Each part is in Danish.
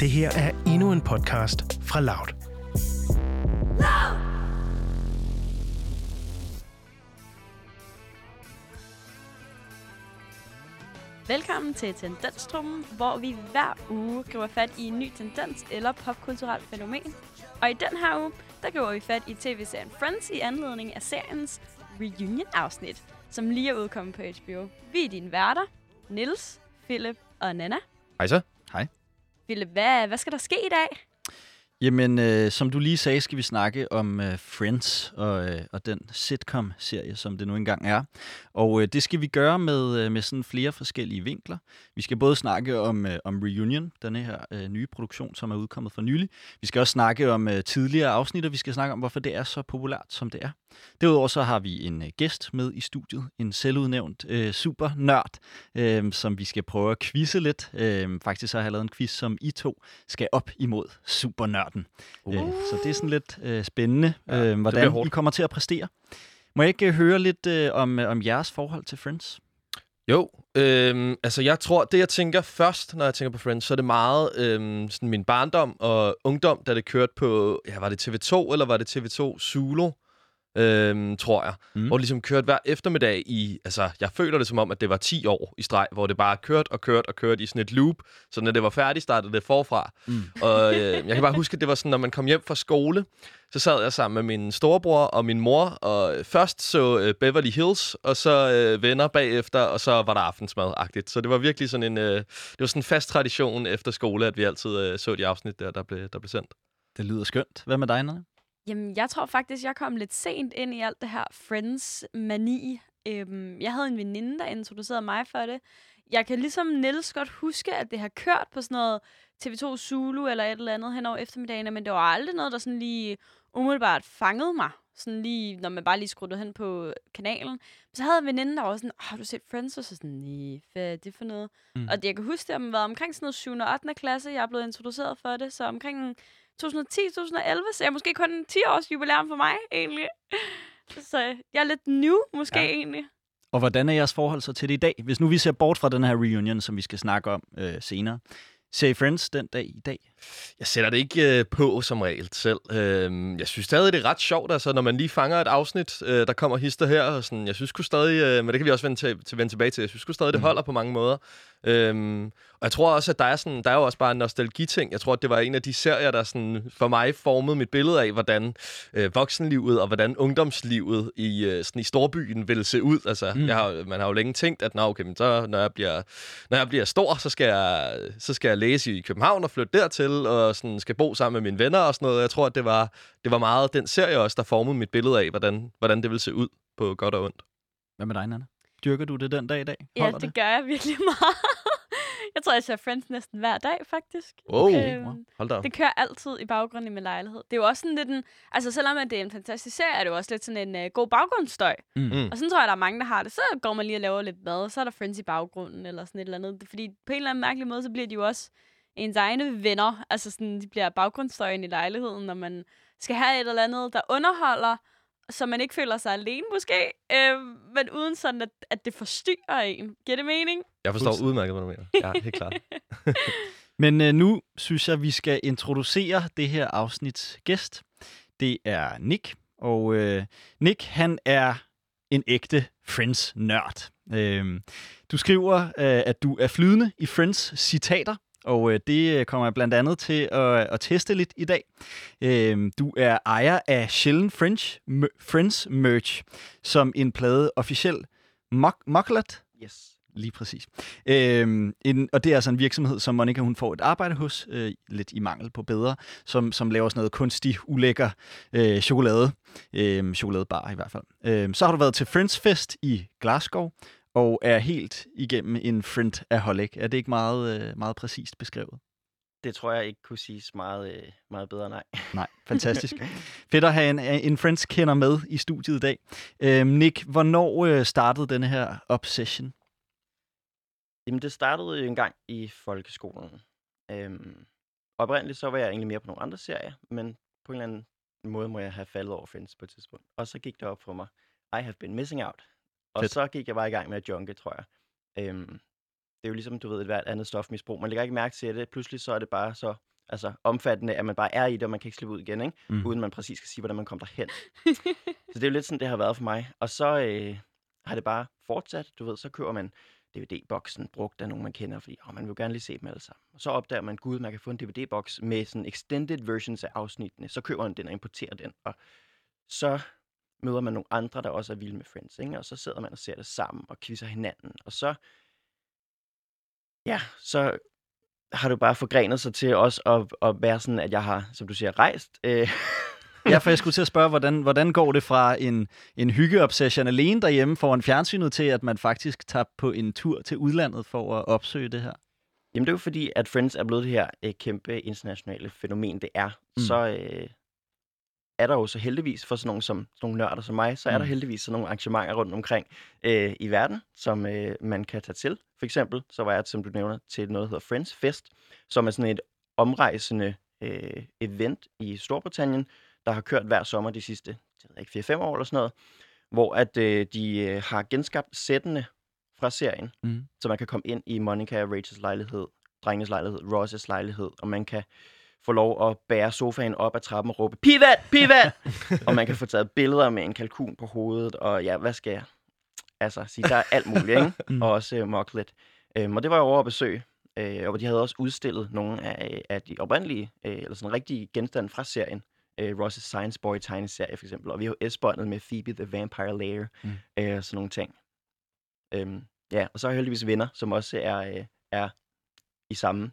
Det her er endnu en podcast fra Loud. Velkommen til Tendenstrummen, hvor vi hver uge griber fat i en ny tendens eller popkulturelt fænomen. Og i den her uge, der griber vi fat i tv-serien Friends i anledning af seriens reunion-afsnit, som lige er udkommet på HBO. Vi er dine værter, Nils, Philip og Nana. Hej så. Ville, hvad, hvad skal der ske i dag? Jamen, øh, som du lige sagde, skal vi snakke om øh, Friends og, øh, og den sitcom-serie, som det nu engang er. Og øh, det skal vi gøre med, øh, med sådan flere forskellige vinkler. Vi skal både snakke om, øh, om Reunion, den her øh, nye produktion, som er udkommet for nylig. Vi skal også snakke om øh, tidligere afsnit, og vi skal snakke om, hvorfor det er så populært, som det er. Derudover så har vi en øh, gæst med i studiet, en selvudnævnt øh, super nørd, øh, som vi skal prøve at quizze lidt. Øh, faktisk så har jeg lavet en quiz, som I to skal op imod super supernørden. Uh. Øh, så det er sådan lidt øh, spændende, Ja, øh, hvordan I kommer til at præstere. Må jeg ikke øh, høre lidt øh, om, øh, om jeres forhold til Friends? Jo, øhm, altså jeg tror, det jeg tænker først, når jeg tænker på Friends, så er det meget øhm, sådan min barndom og ungdom, da det kørte på, ja, var det TV2 eller var det TV2 Zulu, øhm, tror jeg. Mm. Hvor det ligesom kørte hver eftermiddag i, altså jeg føler det som om, at det var 10 år i streg, hvor det bare kørte og kørte og kørte i sådan et loop, så når det var færdigt, startede det forfra. Mm. Og øh, jeg kan bare huske, at det var sådan, når man kom hjem fra skole, så sad jeg sammen med min storebror og min mor, og først så øh, Beverly Hills, og så øh, venner bagefter, og så var der aftensmad-agtigt. Så det var virkelig sådan en, øh, det var sådan en fast tradition efter skole, at vi altid øh, så de afsnit der, der blev, der blev sendt. Det lyder skønt. Hvad med dig, Nana? Jamen, jeg tror faktisk, jeg kom lidt sent ind i alt det her Friends-mani. Øhm, jeg havde en veninde, der introducerede mig for det. Jeg kan ligesom Niels godt huske, at det har kørt på sådan noget TV2 Zulu eller et eller andet hen over eftermiddagen, men det var aldrig noget, der sådan lige umiddelbart fangede mig. Sådan lige, når man bare lige skruede hen på kanalen. Så havde jeg en veninde, der var sådan, "Åh, har du set Friends? Og så sådan, nej, hvad er det for noget? Mm. Og det, jeg kan huske, det har været omkring sådan noget 7. og 8. klasse, jeg er blevet introduceret for det. Så omkring 2010-2011, så er måske kun en 10 års jubilæum for mig, egentlig. Så jeg er lidt new, måske Ja. ja. egentlig. Og hvordan er jeres forhold så til det i dag? Hvis nu vi ser bort fra den her reunion, som vi skal snakke om øh, senere. Ser I Friends den dag i dag? Jeg sætter det ikke øh, på som regel selv. Øh, jeg synes stadig, det er ret sjovt, altså, når man lige fanger et afsnit, øh, der kommer hister her. Og sådan, jeg synes sgu stadig, øh, men det kan vi også vende, til, til, vende tilbage til, jeg synes sgu stadig, det Mhm. holder på mange måder. Øhm, og jeg tror også, at der er, sådan, der er jo også bare en nostalgiting. Jeg tror, at det var en af de serier, der sådan, for mig formede mit billede af, hvordan øh, voksenlivet og hvordan ungdomslivet i, øh, sådan, i storbyen ville se ud. Altså, Mm. jeg har, man har jo længe tænkt, at Nå, okay, men så, når, jeg bliver, når jeg bliver stor, så skal jeg, så skal jeg læse i København og flytte dertil, og sådan, skal bo sammen med mine venner og sådan noget. Jeg tror, at det var, det var meget den serie også, der formede mit billede af, hvordan, hvordan det ville se ud på godt og ondt. Hvad med dig, Nana? Dyrker du det den dag i dag? Ja, Holder det, gør jeg virkelig meget. jeg tror, jeg ser Friends næsten hver dag, faktisk. Wow, Øhm, hold da op. Det kører altid i baggrunden i min lejlighed. Det er jo også sådan lidt en... Altså, selvom det er en fantastisk serie, er det jo også lidt sådan en uh, god baggrundsstøj. Mm. Mm. Og sådan tror jeg, der er mange, der har det. Så går man lige og laver lidt mad, så er der Friends i baggrunden, eller sådan et eller andet. Fordi på en eller anden mærkelig måde, så bliver de jo også ens egne venner. Altså sådan, de bliver baggrundsstøjen i lejligheden, når man skal have et eller andet, der underholder, så man ikke føler sig alene måske, øh, men uden sådan, at, at det forstyrrer en. Giver det mening? Jeg forstår udmærket, hvad du mener. Ja, helt klart. Men øh, nu synes jeg, vi skal introducere det her afsnits gæst. Det er Nick, og øh, Nick, han er en ægte Friends-nørd. Øh, du skriver, øh, at du er flydende i Friends-citater, og øh, det kommer jeg blandt andet til at, at teste lidt i dag. Øh, du er ejer af Sjælden French, M- Friends merch, som en plade officiel Moklat Yes. Lige præcis. Øhm, en, og det er altså en virksomhed, som Monica hun får et arbejde hos, øh, lidt i mangel på bedre, som, som laver sådan noget kunstig, ulækker øh, chokolade. Øh, chokoladebar i hvert fald. Øh, så har du været til Friends Fest i Glasgow, og er helt igennem en friend-aholic. Er det ikke meget, øh, meget præcist beskrevet? Det tror jeg ikke kunne siges meget, øh, meget bedre, nej. Nej, fantastisk. Fedt at have en, en Friends-kender med i studiet i dag. Øh, Nick, hvornår øh, startede denne her obsession? Jamen, det startede jo en gang i folkeskolen. Øhm, oprindeligt så var jeg egentlig mere på nogle andre serier, men på en eller anden måde må jeg have faldet over Friends på et tidspunkt. Og så gik det op for mig, I have been missing out. Og Fedt. så gik jeg bare i gang med at junke, tror jeg. Øhm, det er jo ligesom, du ved, et hvert andet stofmisbrug. Man lægger ikke mærke til det. Pludselig så er det bare så altså omfattende, at man bare er i det, og man kan ikke slippe ud igen, ikke? Mm. Uden man præcis skal sige, hvordan man kommer derhen. så det er jo lidt sådan, det har været for mig. Og så øh, har det bare fortsat, du ved, så køber man DVD-boksen brugt af nogen, man kender, fordi åh, man vil jo gerne lige se dem alle sammen. Og så opdager man, gud, man kan få en DVD-boks med sådan extended versions af afsnittene. Så køber man den og importerer den, og så møder man nogle andre, der også er vilde med Friends, ikke? og så sidder man og ser det sammen og quizzer hinanden, og så, ja, så har du bare forgrenet sig til også at, at være sådan, at jeg har, som du siger, rejst. Øh, Ja, for jeg skulle til at spørge, hvordan, hvordan går det fra en, en hyggeobsession alene derhjemme foran fjernsynet til, at man faktisk tager på en tur til udlandet for at opsøge det her? Jamen det er jo fordi, at Friends er blevet det her øh, kæmpe internationale fænomen, det er. Mm. Så øh, er der jo så heldigvis for sådan nogle, som, sådan nogle nørder som mig, så er Mm. der heldigvis sådan nogle arrangementer rundt omkring øh, i verden, som øh, man kan tage til. For eksempel, så var jeg, som du nævner, til noget, der hedder Friends Fest, som er sådan et omrejsende øh, event i Storbritannien, der har kørt hver sommer de sidste ikke, 4-5 år eller sådan noget, hvor at øh, de øh, har genskabt sættene fra serien, Mm. så man kan komme ind i Monica og Rachels lejlighed, drengenes lejlighed, Ross' lejlighed, og man kan få lov at bære sofaen op ad trappen og råbe, pivat, pivat! og man kan få taget billeder med en kalkun på hovedet, og ja, hvad skal jeg? Altså, sige, der er alt muligt, ikke? Mm. og også øh, mock lidt. Øhm, og det var jeg over at besøge, øh, og de havde også udstillet nogle af, af de oprindelige, øh, eller sådan rigtige genstande fra serien. Øh, Ross' Science Boy tegneserie for eksempel, og VHS-båndet med Phoebe the Vampire Layer, Mm. øh, sådan nogle ting. Øhm, ja, og så har jeg heldigvis venner, som også er, øh, er i samme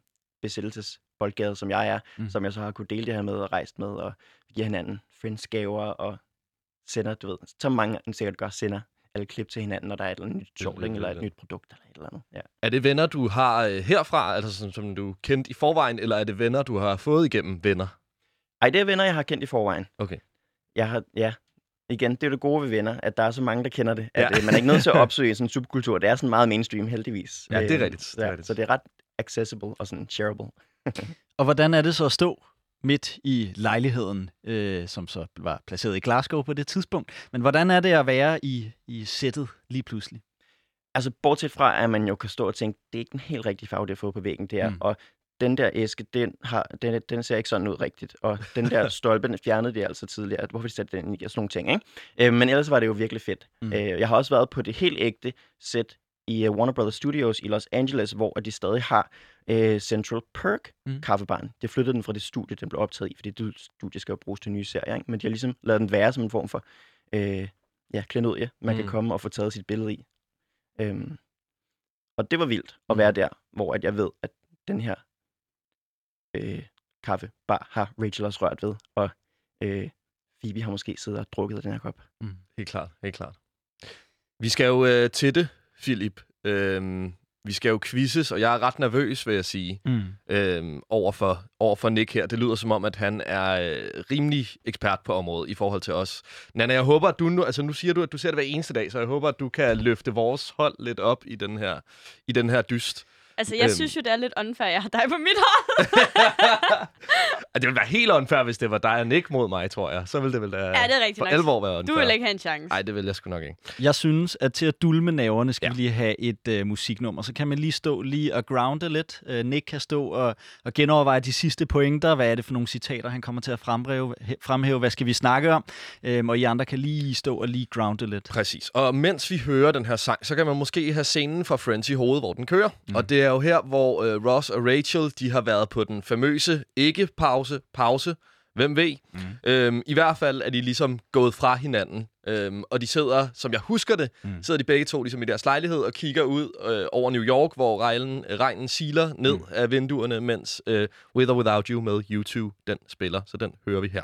besættelsesboldgade, som jeg er, Mm. som jeg så har kunne dele det her med og rejst med, og give hinanden friends gaver, og sender, du ved, så mange sikkert gør, sender alle klip til hinanden, når der er et eller andet nyt sjovt, eller et nyt produkt, eller et eller andet. Ja. Er det venner, du har øh, herfra, altså som, som du kendt i forvejen, eller er det venner, du har fået igennem venner? Ej, det er venner, jeg har kendt i forvejen. Okay. Jeg har, ja, igen, det er det gode ved venner, at der er så mange, der kender det. At Ja. ja. man er ikke nødt til at opsøge sådan en subkultur. Det er sådan meget mainstream, heldigvis. Ja, det er Øh, rigtigt, det er ja, rigtigt. Så det er ret accessible og sådan shareable. Og hvordan er det så at stå midt i lejligheden, øh, som så var placeret i Glasgow på det tidspunkt? Men hvordan er det at være i, i sættet lige pludselig? Altså, bortset fra, at man jo kan stå og tænke, det er ikke den helt rigtige farve, det har fået på væggen der. Mm. Og den der æske, den, har, den, den ser ikke sådan ud rigtigt. Og den der stolpe, den fjernede de altså tidligere. Hvorfor de satte den i? Og sådan nogle ting, ikke? Øh, men ellers var det jo virkelig fedt. Mm. Øh, jeg har også været på det helt ægte sæt i uh, Warner Brothers Studios i Los Angeles, hvor de stadig har uh, Central Perk Mm. mm. kaffebaren. Det flyttede den fra det studie, den blev optaget i, fordi det studie skal jo bruges til nye serier, ikke? Men de har ligesom lavet den være som en form for øh, ja, klenodie, man mm. Mm. kan komme og få taget sit billede i. Øhm, og det var vildt at Mm. være der, hvor at jeg ved, at den her øh, kaffebar har Rachel også rørt ved, og øh, Phoebe har måske siddet og drukket af den her kop. Helt klart, helt klart. Vi skal jo øh, til det, Philip. Øhm, vi skal jo quizzes, og jeg er ret nervøs, vil jeg sige, Mm. øhm, over, for, over for Nick her. Det lyder som om, at han er øh, rimelig ekspert på området i forhold til os. Nana, jeg håber, at du nu, altså nu siger du, at du ser det hver eneste dag, så jeg håber, at du kan løfte vores hold lidt op i den her, i den her dyst. Altså, jeg Øhm. synes jo, det er lidt unfair, jeg har dig på mit hold. Det ville være helt unfair, hvis det var dig og Nick mod mig, tror jeg. Så ville det vel da Ja, det er rigtigt for nok. alvor være unfair. Du vil ikke have en chance. Nej, det vil jeg sgu nok ikke. Jeg synes, at til at dulme naverne, skal Ja. ja. vi lige have et øh, musiknummer. Så kan man lige stå lige og grounde lidt. Øh, Nick kan stå og, og genoverveje de sidste pointer. Hvad er det for nogle citater, han kommer til at fremhæve? fremhæve? Hvad skal vi snakke om? Øhm, og I andre kan lige stå og lige grounde lidt. Præcis. Og mens vi hører den her sang, så kan man måske have scenen fra Friends i hovedet, hvor den kører. Mm. Og det er jo her, hvor øh, Ross og Rachel, de har været på den famøse ikke-pause, pause. Hvem ved? Mm. Øhm, I hvert fald er de ligesom gået fra hinanden. Øhm, og de sidder, som jeg husker det, mm. sidder de begge to ligesom i deres lejlighed og kigger ud øh, over New York, hvor regnen, øh, regnen siler ned mm. af vinduerne, mens øh, With or Without You med YouTube, den spiller. Så den hører vi her.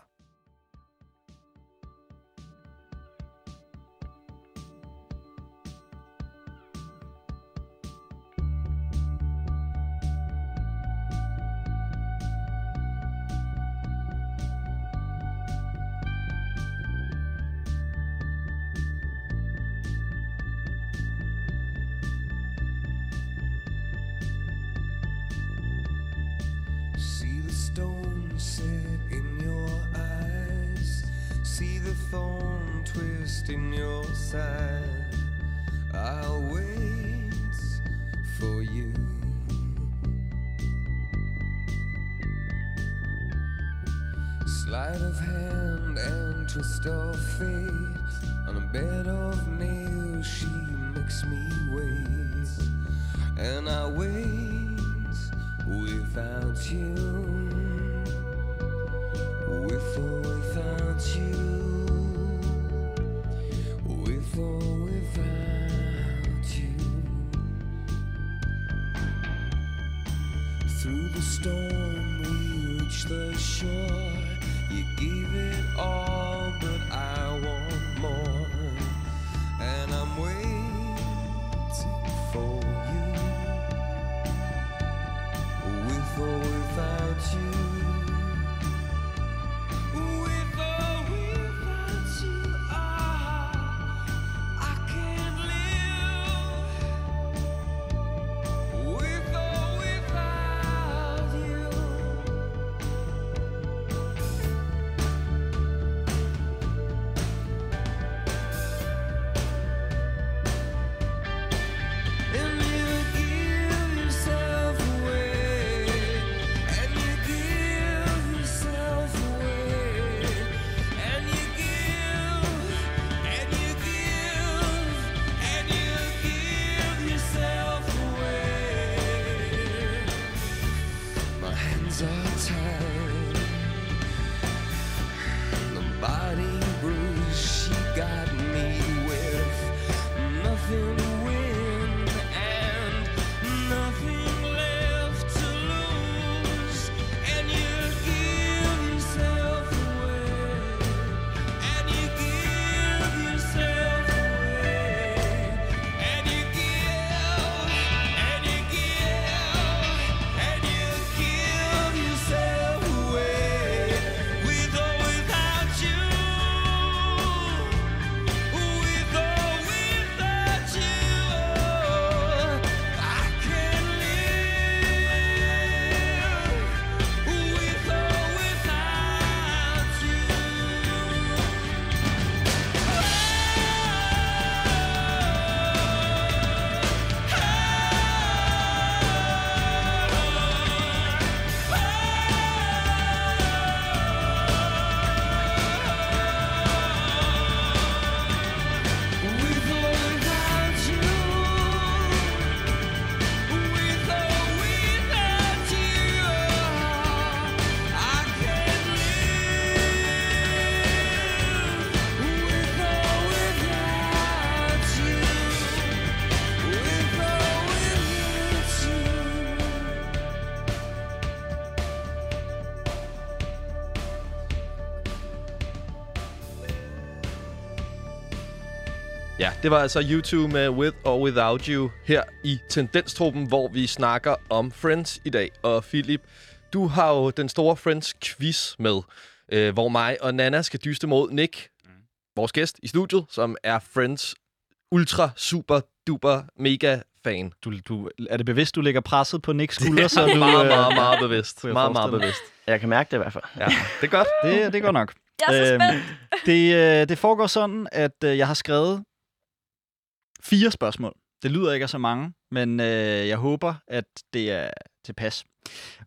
Det var altså YouTube med With or Without You her i Tendenstruppen, hvor vi snakker om Friends i dag. Og Philip, du har jo den store Friends-quiz med, øh, hvor mig og Nana skal dyste mod Nick, vores gæst i studiet, som er Friends ultra, super, duper, mega fan. Du, du, er det bevidst, du lægger presset på Nicks skulder, så du... meget, øh, meget, meget bevidst. Meget, meget mig. bevidst. Jeg kan mærke det i hvert fald. Ja, det er godt. Det, det går nok. Jeg er så Øhm, spændt. det, øh, det foregår sådan, at øh, jeg har skrevet fire spørgsmål. Det lyder ikke af så mange, men øh, jeg håber, at det er tilpas.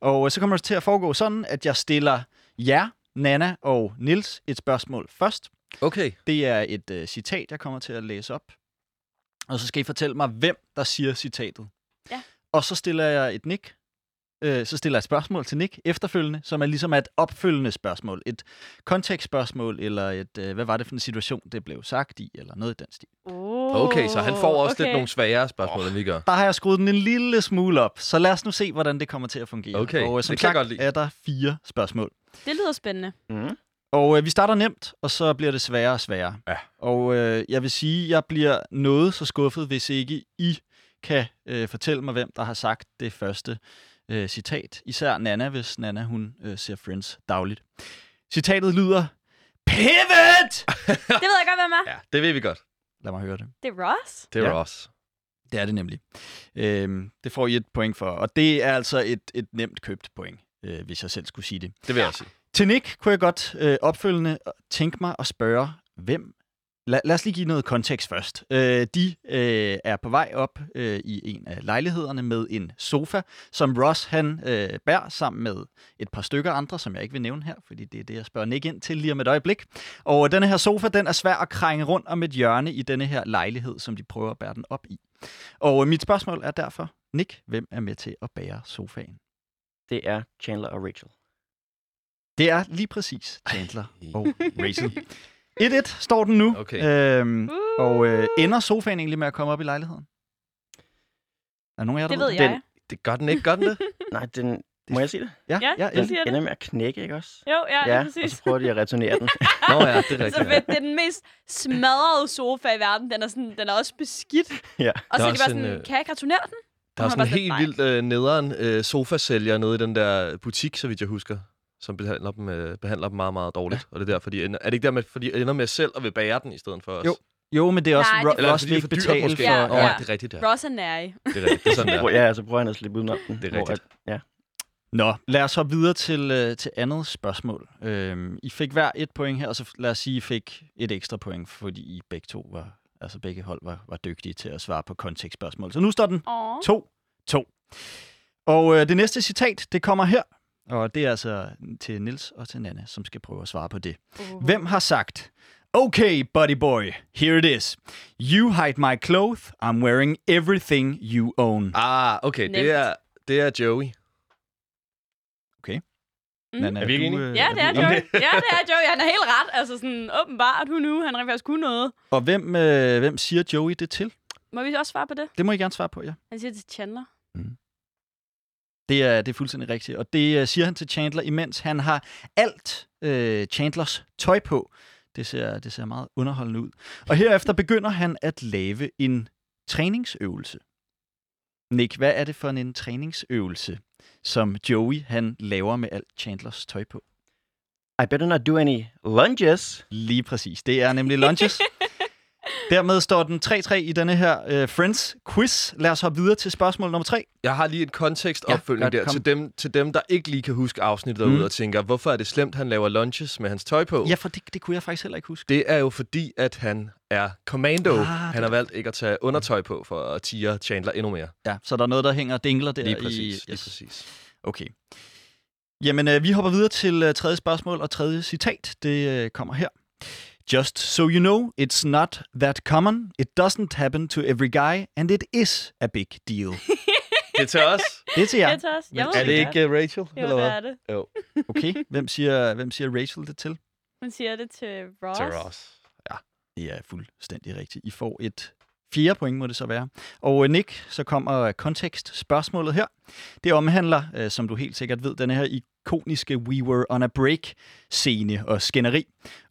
Og øh, så kommer det til at foregå sådan, at jeg stiller jer, Nana og Nils et spørgsmål først. Okay. Det er et øh, citat, jeg kommer til at læse op. Og så skal I fortælle mig, hvem der siger citatet. Ja. Og så stiller jeg et Nick. Øh, så stiller jeg et spørgsmål til Nick efterfølgende, som er ligesom et opfølgende spørgsmål. Et kontekstspørgsmål, eller et, øh, hvad var det for en situation, det blev sagt i, eller noget i den stil. Oh, Okay, så han får også okay. lidt nogle sværere spørgsmål, end vi gør. Der har jeg skruet den en lille smule op, så lad os nu se, hvordan det kommer til at fungere. Okay, og øh, som det sagt godt lide. er der fire spørgsmål. Det lyder spændende. Mm. Og øh, vi starter nemt, og så bliver det sværere og sværere. Ja. Og øh, jeg vil sige, jeg bliver noget så skuffet, hvis ikke I kan øh, fortælle mig, hvem der har sagt det første øh, citat. Især Nana, hvis Nana hun øh, ser Friends dagligt. Citatet lyder, Pivot! Det ved jeg godt, hvem er. Ja, det ved vi godt. Lad mig høre det. Det er Ross. Det er Ja. Ross. Det er det nemlig. Øhm, det får I et point for, og det er altså et, et nemt købt point, øh, hvis jeg selv skulle sige det. Det vil jeg sige. Til Nick kunne jeg godt øh, opfølgende tænke mig at spørge, hvem lad, lad os lige give noget kontekst først. Øh, de øh, er på vej op øh, i en af lejlighederne med en sofa, som Ross han øh, bærer sammen med et par stykker andre, som jeg ikke vil nævne her, fordi det er det, jeg spørger Nick ind til lige om et øjeblik. Og denne her sofa, den er svær at krænge rundt om et hjørne i denne her lejlighed, som de prøver at bære den op i. Og øh, mit spørgsmål er derfor, Nick, hvem er med til at bære sofaen? Det er Chandler og Rachel. Det er lige præcis Chandler og Rachel. 1-1 står den nu. Okay. Øhm, og øh, ender sofaen egentlig med at komme op i lejligheden? Er der nogen af jer, der Det ved Den- jeg. Det gør den ikke, gør den det? Nej, den... Må jeg sige det? Ja, Ja, ja, det endelig. siger Den ender det. med at knække, ikke også? Jo, ja, Ja, ja og præcis. så prøver de at returnere den. Nå ja, det er Så rigtigt. fedt, det er den mest smadrede sofa i verden. Den er, sådan, den er også beskidt. ja. Og så Der er er de bare også en, sådan, øh, kan jeg ikke returnere den? Der er Og sådan en var helt sådan, vildt øh, nederen øh, sofasælger nede i den der butik, så vidt jeg husker, som behandler dem, øh, behandler dem meget, meget dårligt. Ja. Og det er derfor, de ender, er det ikke der med, fordi de ender med selv at vil bære den i stedet for os? Jo. Jo, men det er også Nej, Ro- det Eller det, Ross vil er ikke for dyrt betale måske? for... Ja, Åh, ja. det er rigtigt, ja. Ross er nærig. Det er rigtigt. Det er sådan der. Ja, så prøver han at slippe udenom den. Det er rigtigt. At, ja. Nå, lad os hoppe videre til, øh, til andet spørgsmål. Øhm, I fik hver et point her, og så lad os sige, I fik et ekstra point, fordi I begge to var, altså begge hold var, var dygtige til at svare på kontekstspørgsmål. Så nu står den Åh. 2-2. Og øh, det næste citat, det kommer her. Og det er altså til Nils og til Nanne, som skal prøve at svare på det. Uh. Hvem har sagt, Okay, buddy boy, here it is. You hide my clothes, I'm wearing everything you own. Ah, okay. Nemt. Det er, det er Joey. Mm. Nanne, Er vi ikke enige? øh, Ja, det er Joey. Ja, det er Joey. Han er helt ret. Altså sådan, åbenbart, hun nu. Han rent faktisk kunne noget. Og hvem, øh, hvem siger Joey det til? Må vi også svare på det? Det må I gerne svare på, ja. Han siger det til Chandler. Det er, det er fuldstændig rigtigt. Og det øh, siger han til Chandler, imens han har alt øh, Chandlers tøj på. Det ser, det ser meget underholdende ud. Og herefter begynder han at lave en træningsøvelse. Nick, hvad er det for en træningsøvelse, som Joey han laver med alt Chandlers tøj på? I better not do any lunges. Lige præcis. Det er nemlig lunches. Dermed står den 3-3 i denne her øh, Friends quiz. Lad os hoppe videre til spørgsmål nummer 3. Jeg har lige et kontekstopfølgning Ja, der til dem, til dem, der ikke lige kan huske afsnittet derude Mm. og tænker, hvorfor er det slemt, han laver lunches med hans tøj på? Ja, for det, det kunne jeg faktisk heller ikke huske. Det er jo fordi, at han er commando. Ah, han har valgt ikke at tage undertøj på for at tire Chandler endnu mere. Ja, så der er noget, der hænger og dingler der Lige i... præcis. Lige præcis. Okay. Jamen, øh, vi hopper videre til øh, tredje spørgsmål og tredje citat. Det øh, kommer her. Just so you know, it's not that common. It doesn't happen to every guy, and it is a big deal. Det er til os. Det er til jer. Ja. Det er os. Jeg er det ikke uh, Rachel? Jo, eller det hvad? er det. Jo, Okay, hvem siger, hvem siger Rachel det til? Hun siger det til Ross. til Ross. Det er fuldstændig rigtigt. I får et fjerde point, må det så være. Og øh, Nick, så kommer kontekst spørgsmålet her. Det omhandler, øh, som du helt sikkert ved, den her ikoniske We Were on a Break-scene og skænderi.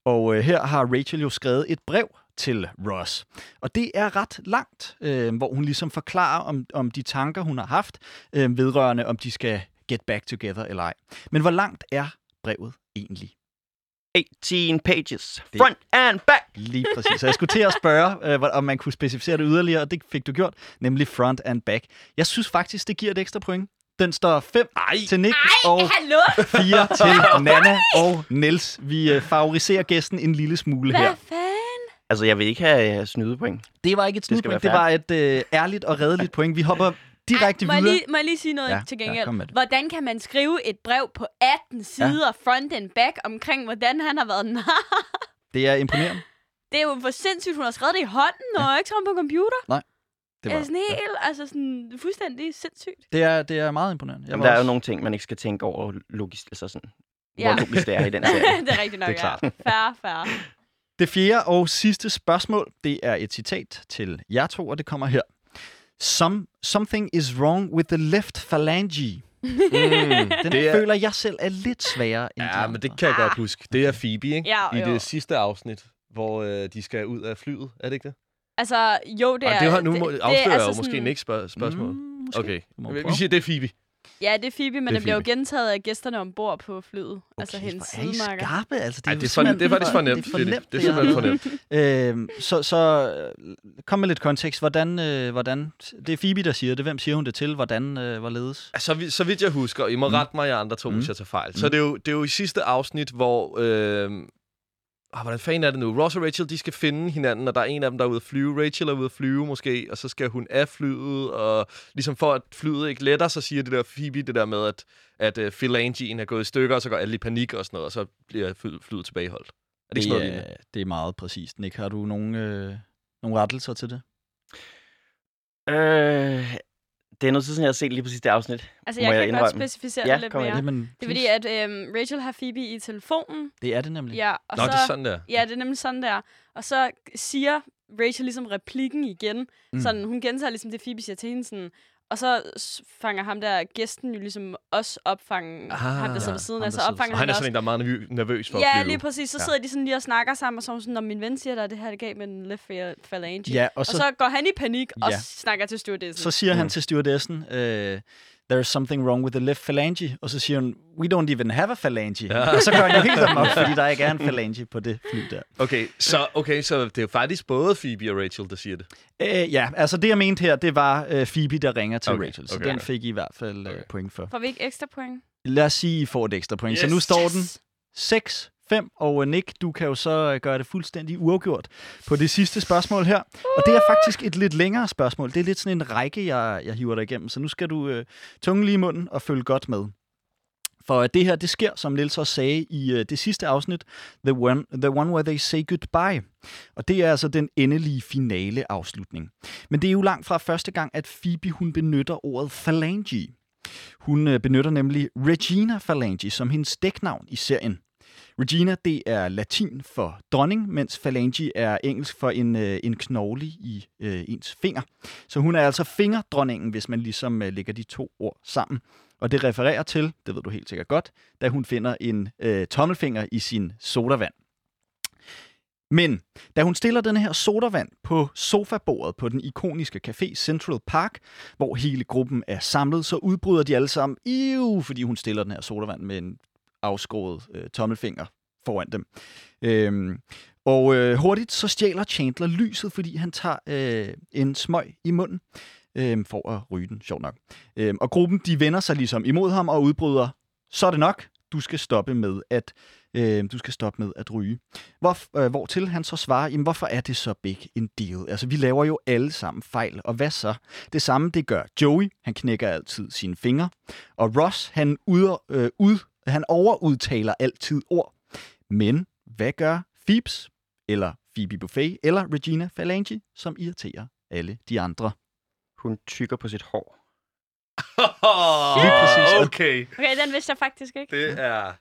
Og øh, her har Rachel jo skrevet et brev til Ross. Og det er ret langt, øh, hvor hun ligesom forklarer om, om de tanker, hun har haft, øh, vedrørende om de skal get back together eller ej. Men hvor langt er brevet egentlig? 18 pages. Det- Front and back. Lige præcis. Så jeg skulle til at spørge, øh, om man kunne specificere det yderligere, og det fik du gjort, nemlig front and back. Jeg synes faktisk, det giver et ekstra point. Den står 5 Ej, til Nick og Hallo? 4 til Nana og Niels. Vi øh, favoriserer gæsten en lille smule her. Hvad fanden? Altså, jeg vil ikke have uh, snydepoint. Det var ikke et skal snudpoint, det være var et øh, ærligt og redeligt point. Vi hopper direkte må, jeg videre. lige, må jeg lige sige noget Ja, ja, til ja, gengæld? det. hvordan kan man skrive et brev på 18 sider, front and back, omkring hvordan han har været nar? Det er imponerende. Det er jo for sindssygt, hun har skrevet det i hånden, og ikke skrevet på computer. Det Det er var, sådan helt, altså sådan fuldstændig sindssygt. det er, det er meget imponerende. Jeg Jamen, der er jo også- nogle ting, man ikke skal tænke over logisk, altså sådan, Ja. hvor logisk det er i den serie. det er rigtigt nok, Det er klart. ja. Færre, færre. Det fjerde og sidste spørgsmål, det er et citat til jer to, og det kommer her. Some, something is wrong with the left phalange. mm, Den det er, føler jeg selv er lidt sværere end de ja, men det kan jeg godt huske. Det er Phoebe, ikke? Ja, I jo. det sidste afsnit, hvor øh, de skal ud af flyet. Er det ikke det? Altså, jo, det Og er... det har nu må, det, afslører det er jeg jo altså måske sådan- ikke spørg- spørgsmål. Mm, måske. Okay, vi siger, det er Phoebe. Ja, det er Phoebe, men Det det, bliver jo gentaget af gæsterne ombord på flyet. Okay, altså hendes er sidemarker. skarpe, altså. Det Ej, det er, for, det er faktisk for nemt. Det er, Det, for er, nemt, det er simpelthen for nemt. Øhm, så så øh, kom med lidt kontekst. Hvordan, øh, hvordan, det er Phoebe, der siger det. Hvem siger hun det til? Hvordan, øh, hvorledes? Så, vi- så vidt jeg husker, I må Mm. rette mig, jeg andre to, Mm. hvis jeg tager fejl. Så Mm. det er, jo, det er jo i sidste afsnit, hvor... Øh, Ah, hvordan fanden er det nu? Ross og Rachel, de skal finde hinanden, og der er en af dem, der er ude at flyve. Rachel er ude at flyve måske, og så skal hun af flyet, og ligesom for at flyet ikke letter, så siger det der Phoebe det der med, at, at uh, phalangien er gået i stykker, og så går alle i panik og sådan noget, og så bliver fly- flyet tilbageholdt. Er det ikke sådan noget det, lignende? er, det er meget præcist. Nick, har du nogle, øh, nogle rettelser til det? Øh, det er noget tid jeg har set lige præcis det afsnit. Altså, Må jeg, jeg kan godt indrømme? specificere Ja, det lidt kom mere. Jamen, Det er fordi, at øhm, Rachel har Phoebe i telefonen. Det er det nemlig. Ja, og Nå, så, det er sådan der. Ja, det er nemlig sådan der. Og så siger Rachel ligesom replikken igen. Mm. Sådan, hun gentager ligesom det, Phoebe siger til hende. Sådan, og så fanger ham der, gæsten jo ligesom også opfange Ah, ham, der sidder ja, ved siden af. Så opfanger Og han, han er sådan en, der er meget nervø- nervøs for at Ja, flyve. lige præcis. Så Ja. sidder de sådan lige og snakker sammen, og så sådan, når min ven siger der, det her det gav med den left pha- phalange. Ja, og og så, så går han i panik og Ja. snakker til stewardessen. så siger han Mm. til stewardessen, øh, there's something wrong with the left phalange, og så siger hun, we don't even have a phalange. Ja. Og så gør han jo helt dem op, fordi der ikke er en phalange på det fly der. Okay, så, okay, så det er jo faktisk både Phoebe og Rachel, der siger det. Øh, ja, altså det jeg mente her, det var øh, Phoebe, der ringer til Okay, Rachel, så okay, den okay. fik I i hvert fald øh, Okay. point for. Får vi ikke ekstra point? Lad os sige, I får et ekstra point. Yes. Så nu Yes. står den 6 5, og øh, Nick, du kan jo så øh, gøre det fuldstændig uafgjort på det sidste spørgsmål her. Og det er faktisk et lidt længere spørgsmål. Det er lidt sådan en række, jeg, jeg hiver dig igennem, så nu skal du øh, tunge lige i munden og følge godt med. For øh, det her, det sker, som Nils også sagde i øh, det sidste afsnit, the one, the one Where They Say Goodbye. Og det er altså den endelige finale afslutning. Men det er jo langt fra første gang, at Phoebe hun benytter ordet phalange. Hun øh, benytter nemlig Regina Phalange som hendes dæknavn i serien. Regina, det er latin for dronning, mens phalange er engelsk for en, øh, en knogle i øh, ens finger. Så hun er altså fingerdronningen, hvis man ligesom øh, lægger de to ord sammen. Og det refererer til, det ved du helt sikkert godt, da hun finder en øh, tommelfinger i sin sodavand. Men da hun stiller den her sodavand på sofabordet på den ikoniske café Central Park, hvor hele gruppen er samlet, så udbryder de alle sammen, Iu, fordi hun stiller den her sodavand med en afskåret øh, tommelfinger foran dem. Øhm, og øh, hurtigt så stjæler Chandler lyset, fordi han tager øh, en smøg i munden øh, for at ryge den, sjovt nok. Øh, og gruppen de vender sig ligesom imod ham og udbryder, så er det nok, du skal stoppe med at øh, du skal stoppe med at ryge. Hvor, øh, hvortil han så svarer, jamen hvorfor er det så big en deal? Altså vi laver jo alle sammen fejl, og hvad så? Det samme det gør Joey, han knækker altid sine fingre, og Ross han, ud, øh, ud, han overudtaler altid ord. Men hvad gør Phoebes, eller Phoebe Buffet, eller Regina Phalange, som irriterer alle de andre? Hun tykker på sit hår. Lige præcis. Okay, Okay, den vidste jeg faktisk ikke. det er...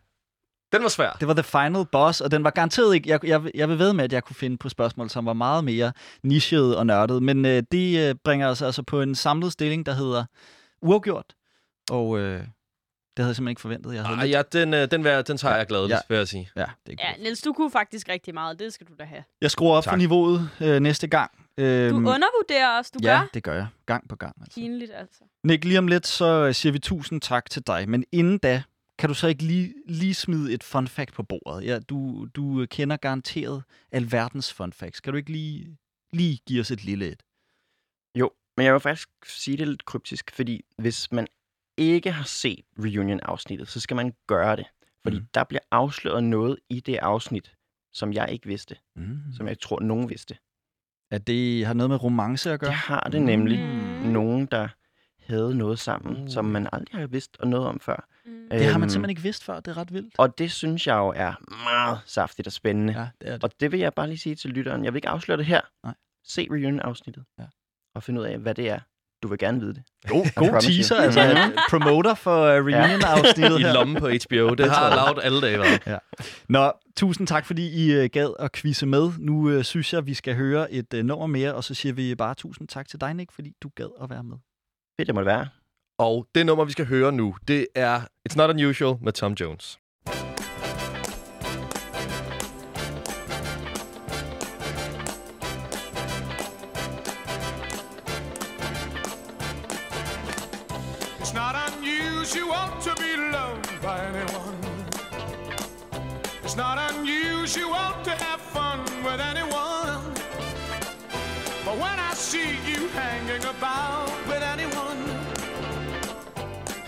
Den var svær. Det var The Final Boss, og den var garanteret ikke... Jeg, jeg, jeg vil ved med, at jeg kunne finde på spørgsmål, som var meget mere nichet og nørdet, men øh, det øh, bringer os altså på en samlet stilling, der hedder uafgjort, og øh, det havde jeg simpelthen ikke forventet. Jeg havde Ej, lidt... ja, den, øh, den, vil, den tager jeg glædeligt, Ja. vil jeg sige. Ja, det er Ja. Niels, du kunne faktisk rigtig meget. Det skal du da have. Jeg skruer op Tak. for niveauet øh, næste gang. Du Øhm, undervurderer os, du ja, gør. det gør jeg. Gang på gang. Altså. Pinligt, altså. Nick, lige om lidt, så øh, siger vi tusind tak til dig. Men inden da, kan du så ikke lige, lige smide et fun fact på bordet? Ja, du, du øh, kender garanteret alverdens fun facts. Kan du ikke lige, lige give os et lille et? Jo, men jeg vil faktisk sige det lidt kryptisk, fordi hvis man ikke har set Reunion-afsnittet, så skal man gøre det. Fordi mm. der bliver afsløret noget i det afsnit, som jeg ikke vidste, Mm. som jeg tror, nogen vidste. At det har noget med romance at gøre? Det har det nemlig. Mm. Nogen, der havde noget sammen, Uh. som man aldrig har vidst og noget om før. Mm. Det har man Øhm, simpelthen ikke vidst før. Det er ret vildt. Og det synes jeg jo er meget saftigt og spændende. Ja, det er det. Og det vil jeg bare lige sige til lytteren. Jeg vil ikke afsløre det her. Nej. Se Reunion-afsnittet. Ja. Og finde ud af, hvad det er. Du vil gerne vide det. God, god promise you. teaser, altså promoter for uh, reunion-afsnittet I lommen på HBO. Det har Loud alle dage været. Nå, tusind tak, fordi I uh, gad at quizze med. Nu uh, synes jeg, vi skal høre et uh, nummer mere, og så siger vi bare tusind tak til dig, Nick, fordi du gad at være med. Fedt, det må det være. Og det nummer, vi skal høre nu, det er It's Not Unusual med Tom Jones.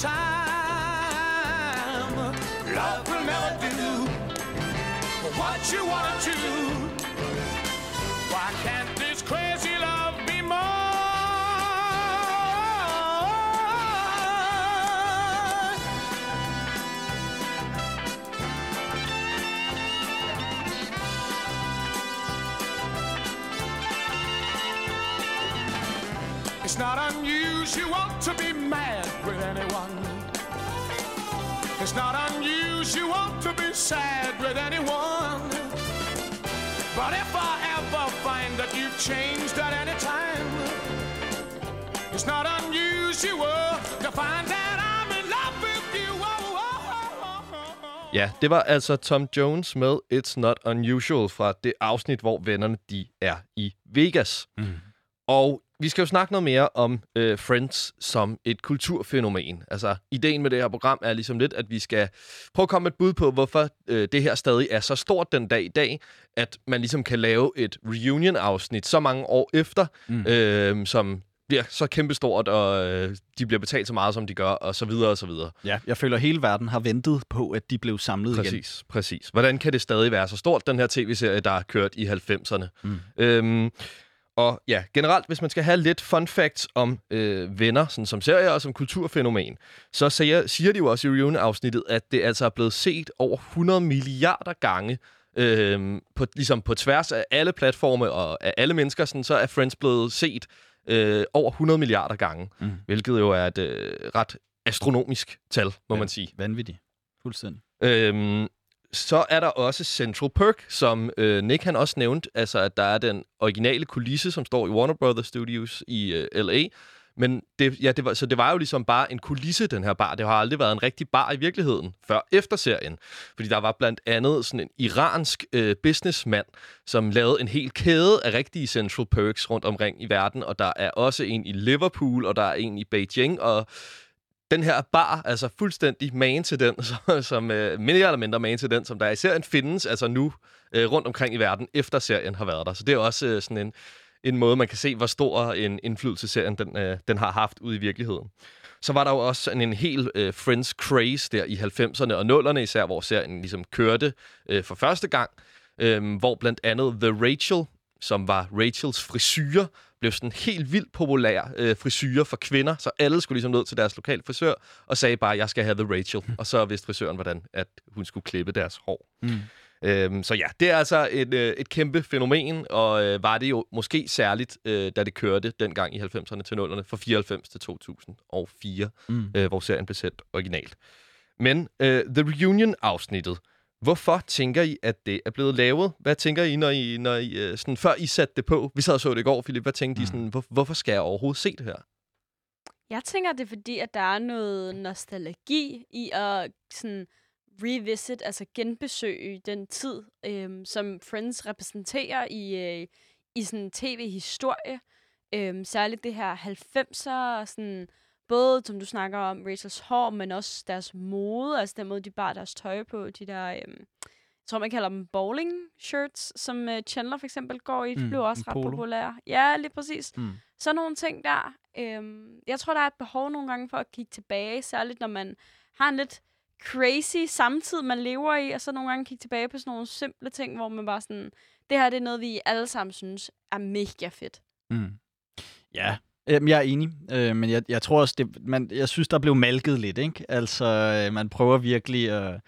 time. Love will never do what you wanna do. Why can't this crazy love be more? It's not unusual to be mad with anyone. It's not unusual to be sad with anyone. But if I ever find that you've changed at any time, it's not unusual to find that I'm in love with you. Oh, oh, oh, oh, oh. Ja, det var altså Tom Jones med It's Not Unusual fra det afsnit, hvor vennerne de er i Vegas. Mm. Og vi skal jo snakke noget mere om øh, Friends som et kulturfænomen. Altså, ideen med det her program er ligesom lidt, at vi skal prøve at komme et bud på, hvorfor øh, det her stadig er så stort den dag i dag, at man ligesom kan lave et reunion-afsnit så mange år efter, mm. øh, som bliver så kæmpestort, og øh, de bliver betalt så meget, som de gør, og så videre, og så videre. Ja, jeg føler, at hele verden har ventet på, at de blev samlet igen. Præcis, præcis. Hvordan kan det stadig være så stort, den her tv-serie, der er kørt i 90'erne? Mm. Øhm, og ja, generelt, hvis man skal have lidt fun facts om øh, venner, sådan som serie og som kulturfænomen, så siger, siger de jo også i reunion-afsnittet, at det altså er blevet set over 100 milliarder gange, øh, på, ligesom på tværs af alle platforme og af alle mennesker, sådan, så er Friends blevet set øh, over 100 milliarder gange, mm. hvilket jo er et øh, ret astronomisk tal, må Ja. man sige. Vanvittigt. Fuldstændig. Øhm, så er der også Central Perk, som øh, Nick han også nævnte, altså at der er den originale kulisse, som står i Warner Brothers Studios i øh, LA. Men det, ja, det var, så det var jo ligesom bare en kulisse, den her bar. Det har aldrig været en rigtig bar i virkeligheden, før efter serien. Fordi der var blandt andet sådan en iransk øh, businessmand, som lavede en hel kæde af rigtige Central Perks rundt omkring i verden. Og der er også en i Liverpool, og der er en i Beijing, og den her bar, altså fuldstændig man til den, som, som øh, mere eller mindre man til den, som der i serien findes, altså nu øh, rundt omkring i verden, efter serien har været der. Så det er også øh, sådan en, en måde, man kan se, hvor stor en indflydelse serien den, øh, den har haft ude i virkeligheden. Så var der jo også en, en hel øh, Friends craze der i 90'erne og 0'erne, især hvor serien ligesom kørte øh, for første gang, øh, hvor blandt andet The Rachel, som var Rachels frisyrer, blev sådan en helt vildt populær øh, frisyrer for kvinder, så alle skulle ligesom ned til deres lokale frisør og sagde bare, jeg skal have The Rachel. Og så vidste frisøren, hvordan at hun skulle klippe deres hår. Mm. Øhm, så ja, det er altså et, øh, et kæmpe fænomen, og øh, var det jo måske særligt, øh, da det kørte dengang i 90'erne til 0'erne, fra 94 til 2004, Mm. øh, hvor serien blev sendt originalt. Men øh, The Reunion-afsnittet, hvorfor tænker I, at det er blevet lavet? Hvad tænker I, når I, når I øh, sådan, før I satte det på? Vi sad og så det i går, Philip. Hvad tænkte I sådan, hvor, hvorfor skal jeg overhovedet se det her? Jeg tænker, det er fordi, at der er noget nostalgi i at sådan revisit, altså genbesøge den tid, øhm, som Friends repræsenterer i, øh, i sådan tv-historie. Øhm, særligt det her 90'er, sådan, både som du snakker om, Rachels hår, men også deres mode, altså den måde, de bar deres tøj på, de der, øhm, jeg tror, man kalder dem bowling shirts, som øh, Chandler for eksempel går i. De Mm, blev også ret polo. populære. Ja, lige præcis. Mm. Sådan nogle ting der. Øhm, jeg tror, der er et behov nogle gange for at kigge tilbage, særligt når man har en lidt crazy samtid, man lever i, og så nogle gange kigge tilbage på sådan nogle simple ting, hvor man bare sådan, det her det er noget, vi alle sammen synes er mega fedt. Mm. Ja, Øhm, jeg er enig, øh, men jeg, jeg tror også, det, man, jeg synes, der blev malket lidt. Ikke? Altså, øh, man prøver virkelig at,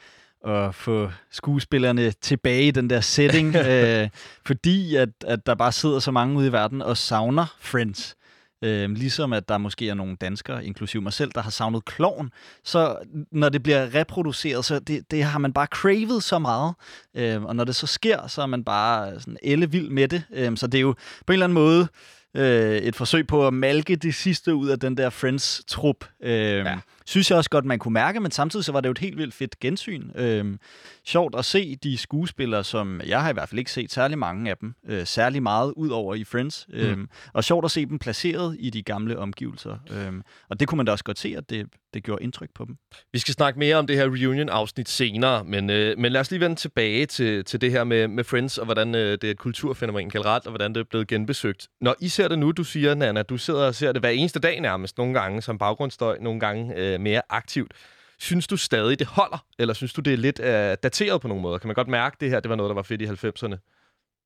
at få skuespillerne tilbage i den der setting, øh, fordi at, at der bare sidder så mange ude i verden og savner Friends. Øh, ligesom at der måske er nogle danskere, inklusive mig selv, der har savnet kloven. Så når det bliver reproduceret, så det, det har man bare cravet så meget. Øh, og når det så sker, så er man bare sådan ellevild med det. Øh, så det er jo på en eller anden måde øh, et forsøg på at malke det sidste ud af den der Friends-trup. Øh, ja synes jeg også godt, man kunne mærke, men samtidig så var det jo et helt vildt fedt gensyn. Øhm, sjovt at se de skuespillere, som jeg har i hvert fald ikke set særlig mange af dem, øh, særlig meget ud over i Friends. Mm. Øhm, og sjovt at se dem placeret i de gamle omgivelser. Øhm, og det kunne man da også godt se, at det, det gjorde indtryk på dem. Vi skal snakke mere om det her reunion-afsnit senere, men, øh, men lad os lige vende tilbage til, til det her med, med Friends, og hvordan øh, det er et kulturfænomen generelt, og hvordan det er blevet genbesøgt. Når I ser det nu, du siger, Nana, du sidder og ser det hver eneste dag nærmest, nogle gange som baggrundsstøj, nogle gange øh, mere aktivt. Synes du stadig, det holder, eller synes du, det er lidt øh, dateret på nogle måder? Kan man godt mærke, det her det var noget, der var fedt i 90'erne?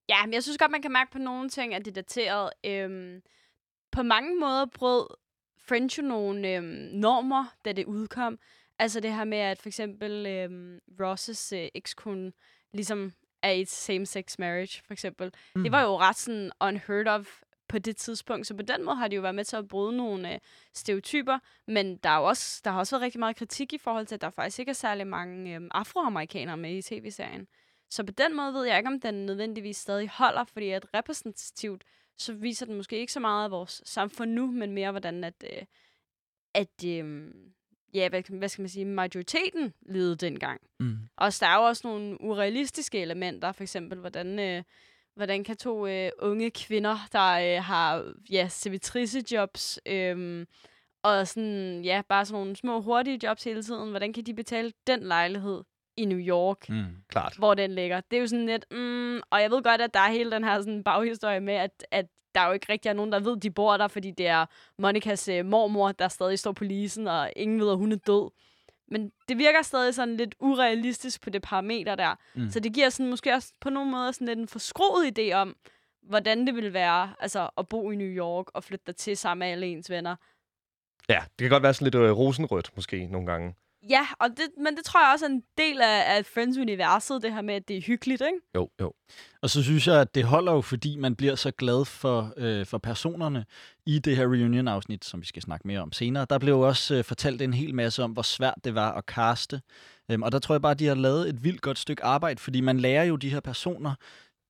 Ja, men jeg synes godt, man kan mærke på nogle ting, at det er dateret. Øhm, på mange måder brød French jo nogle øhm, normer, da det udkom. Altså det her med, at for eksempel øhm, Rosses øh, ekskone ligesom er i et same-sex marriage, for eksempel. Mm. Det var jo ret sådan unheard of på det tidspunkt. Så på den måde har de jo været med til at bryde nogle øh, stereotyper. Men der, er jo også, der har også været rigtig meget kritik i forhold til, at der faktisk ikke er særlig mange øh, afroamerikanere med i tv-serien. Så på den måde ved jeg ikke, om den nødvendigvis stadig holder, fordi at repræsentativt, så viser den måske ikke så meget af vores samfund nu, men mere hvordan at, øh, at øh, ja, hvad, hvad skal man sige, majoriteten levede dengang. Mm. Og der er jo også nogle urealistiske elementer, for eksempel hvordan, øh, hvordan kan to øh, unge kvinder, der øh, har ja, servitrice-jobs, øh, og sådan, ja, bare sådan nogle små hurtige jobs hele tiden, hvordan kan de betale den lejlighed i New York, Mm. Klart. hvor den ligger? Det er jo sådan lidt, mm, og jeg ved godt, at der er hele den her sådan baghistorie med, at, at der er jo ikke rigtig er nogen, der ved, de bor der, fordi det er Monikas øh, mormor, der stadig står på lisen, og ingen ved, at hun er død. Men det virker stadig sådan lidt urealistisk på det parameter der. Mm. Så det giver sådan måske også på nogle måder sådan lidt en forskroet idé om, hvordan det vil være altså, at bo i New York og flytte der til sammen med alle ens venner. Ja, det kan godt være sådan lidt øh, rosenrødt måske nogle gange. Ja, og det, men det tror jeg også er en del af, af Friends-universet, det her med, at det er hyggeligt, ikke? Jo, jo. Og så synes jeg, at det holder jo, fordi man bliver så glad for, øh, for personerne i det her reunion-afsnit, som vi skal snakke mere om senere. Der blev jo også øh, fortalt en hel masse om, hvor svært det var at kaste. Øhm, og der tror jeg bare, at de har lavet et vildt godt stykke arbejde, fordi man lærer jo de her personer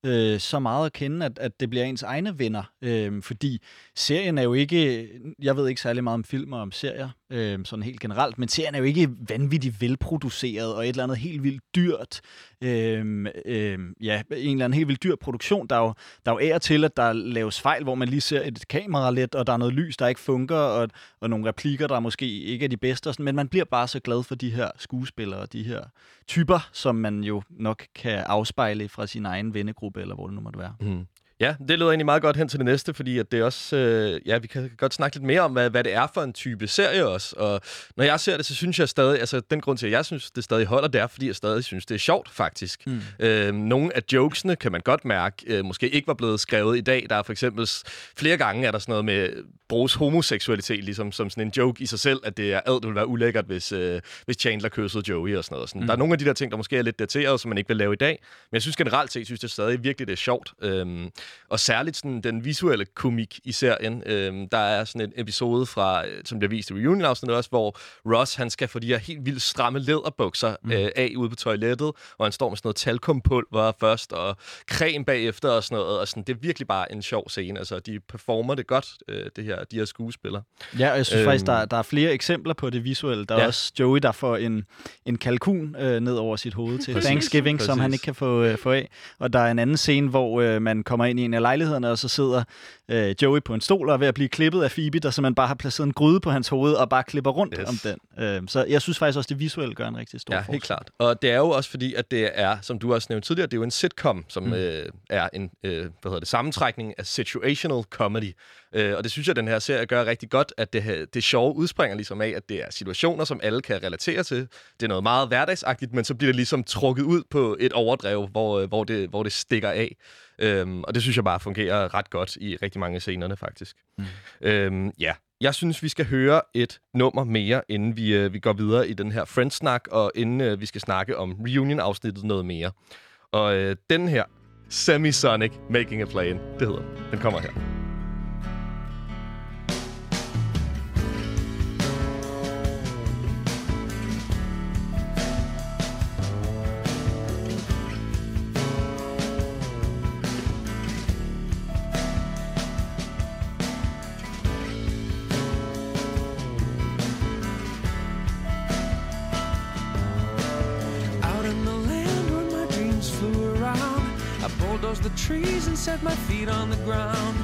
øh, så meget at kende, at, at det bliver ens egne venner. Øh, fordi serien er jo ikke, jeg ved ikke særlig meget om film og om serier, øh, sådan helt generelt, men serien er jo ikke vanvittigt velproduceret og et eller andet helt vildt dyrt, øh, øh, ja, en eller anden helt vildt dyr produktion. Der er, jo, der er jo ære til, at der laves fejl, hvor man lige ser et kamera lidt, og der er noget lys, der ikke fungerer, og, og nogle replikker, der måske ikke er de bedste, og sådan, men man bliver bare så glad for de her skuespillere, de her typer, som man jo nok kan afspejle fra sin egen vennegruppe, eller hvor det nu måtte være. Mm. Ja, det leder egentlig meget godt hen til det næste, fordi at det også, øh, ja, vi kan godt snakke lidt mere om, hvad, hvad det er for en type serie også. Og når jeg ser det, så synes jeg stadig, altså den grund til, at jeg synes, det stadig holder, det er, fordi jeg stadig synes, det er sjovt, faktisk. Mm. Øh, nogle af jokesene kan man godt mærke, øh, måske ikke var blevet skrevet i dag. Der er for eksempel flere gange, er der sådan noget med, bruges homoseksualitet ligesom som sådan en joke i sig selv, at det er, ad, det ville være ulækkert, hvis, øh, hvis Chandler kyssede Joey og sådan noget. Sådan. Mm. Der er nogle af de der ting, der måske er lidt dateret, som man ikke vil lave i dag. Men jeg synes generelt set, synes det stadig virkelig, det er sjovt. Øhm, og særligt sådan den visuelle komik i serien. Øhm, der er sådan en episode fra, øh, som bliver vist i reunion også, hvor Ross han skal få de her helt vildt stramme læderbukser mm. øh, af ude på toilettet, og han står med sådan noget talkumpulver først, og creme bagefter og sådan noget. Og sådan, det er virkelig bare en sjov scene. Altså, de performer det godt, øh, det her, de her skuespillere. Ja, og jeg synes øhm, Øhm. faktisk, der, der er flere eksempler på det visuelle. Der er Ja. også Joey, der får en, en kalkun øh, ned over sit hoved til Præcis, Thanksgiving, som præcis. han ikke kan få, øh, få af. Og der er en anden scene, hvor øh, man kommer ind i en af lejlighederne, og så sidder øh, Joey på en stol og er ved at blive klippet af Phoebe, der simpelthen bare har placeret en gryde på hans hoved og bare klipper rundt Yes. om den. Øh, så jeg synes faktisk også, det visuelle gør en rigtig stor Ja, forskel. helt klart. Og det er jo også fordi, at det er, som du også nævnte tidligere, det er jo en sitcom, som mm. øh, er en øh, hvad hedder det, sammentrækning af situational comedy. Øh, og det synes jeg, den her serie gør rigtig godt, at det, det sjove udspringer ligesom af, at det er situationer, som alle kan relatere til. Det er noget meget hverdagsagtigt, men så bliver det ligesom trukket ud på et overdrev, hvor, øh, hvor, det, hvor det stikker af. Øhm, og det synes jeg bare fungerer ret godt i rigtig mange af scenerne, faktisk. Mm. Øhm, ja, jeg synes, vi skal høre et nummer mere, inden vi, øh, vi går videre i den her Friends-snak, og inden øh, vi skal snakke om reunion-afsnittet noget mere. Og øh, den her, Semisonic Making a Plane, det hedder den. Den kommer her. Set my feet on the ground.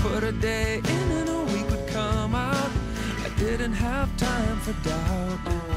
Put a day in and a week would come out. I didn't have time for doubt.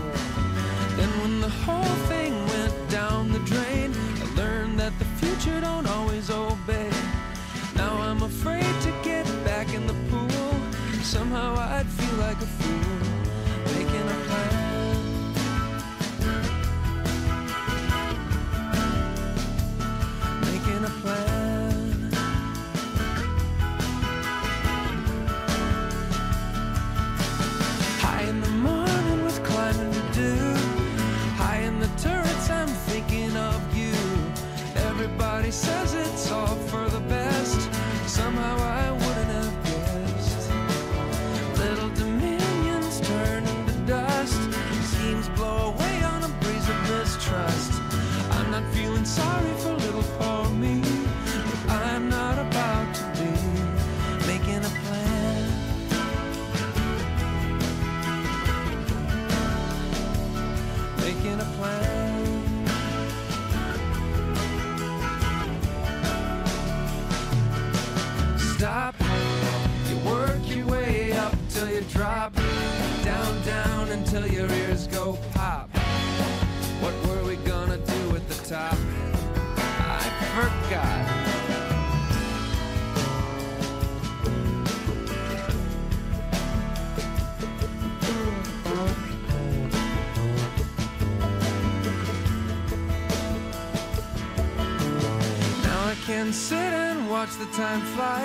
Time fly,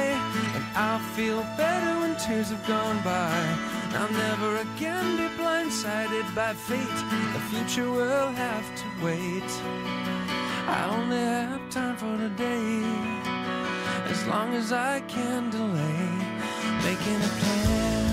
and I'll feel better when tears have gone by. I'll never again be blindsided by fate. The future will have to wait. I only have time for today, as long as I can delay making a plan.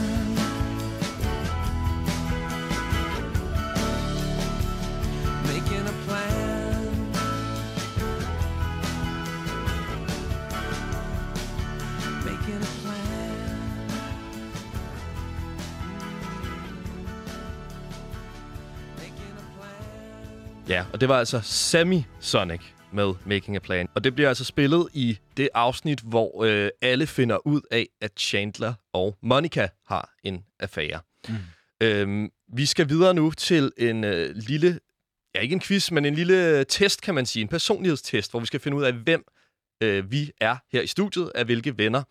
Ja, og det var altså Sammy Sonic med Making a Plan. Og det bliver altså spillet i det afsnit, hvor øh, alle finder ud af, at Chandler og Monica har en affære. Mm. Øhm, vi skal videre nu til en øh, lille, ja ikke en quiz, men en lille test, kan man sige. En personlighedstest, hvor vi skal finde ud af, hvem øh, vi er her i studiet, af hvilke venner.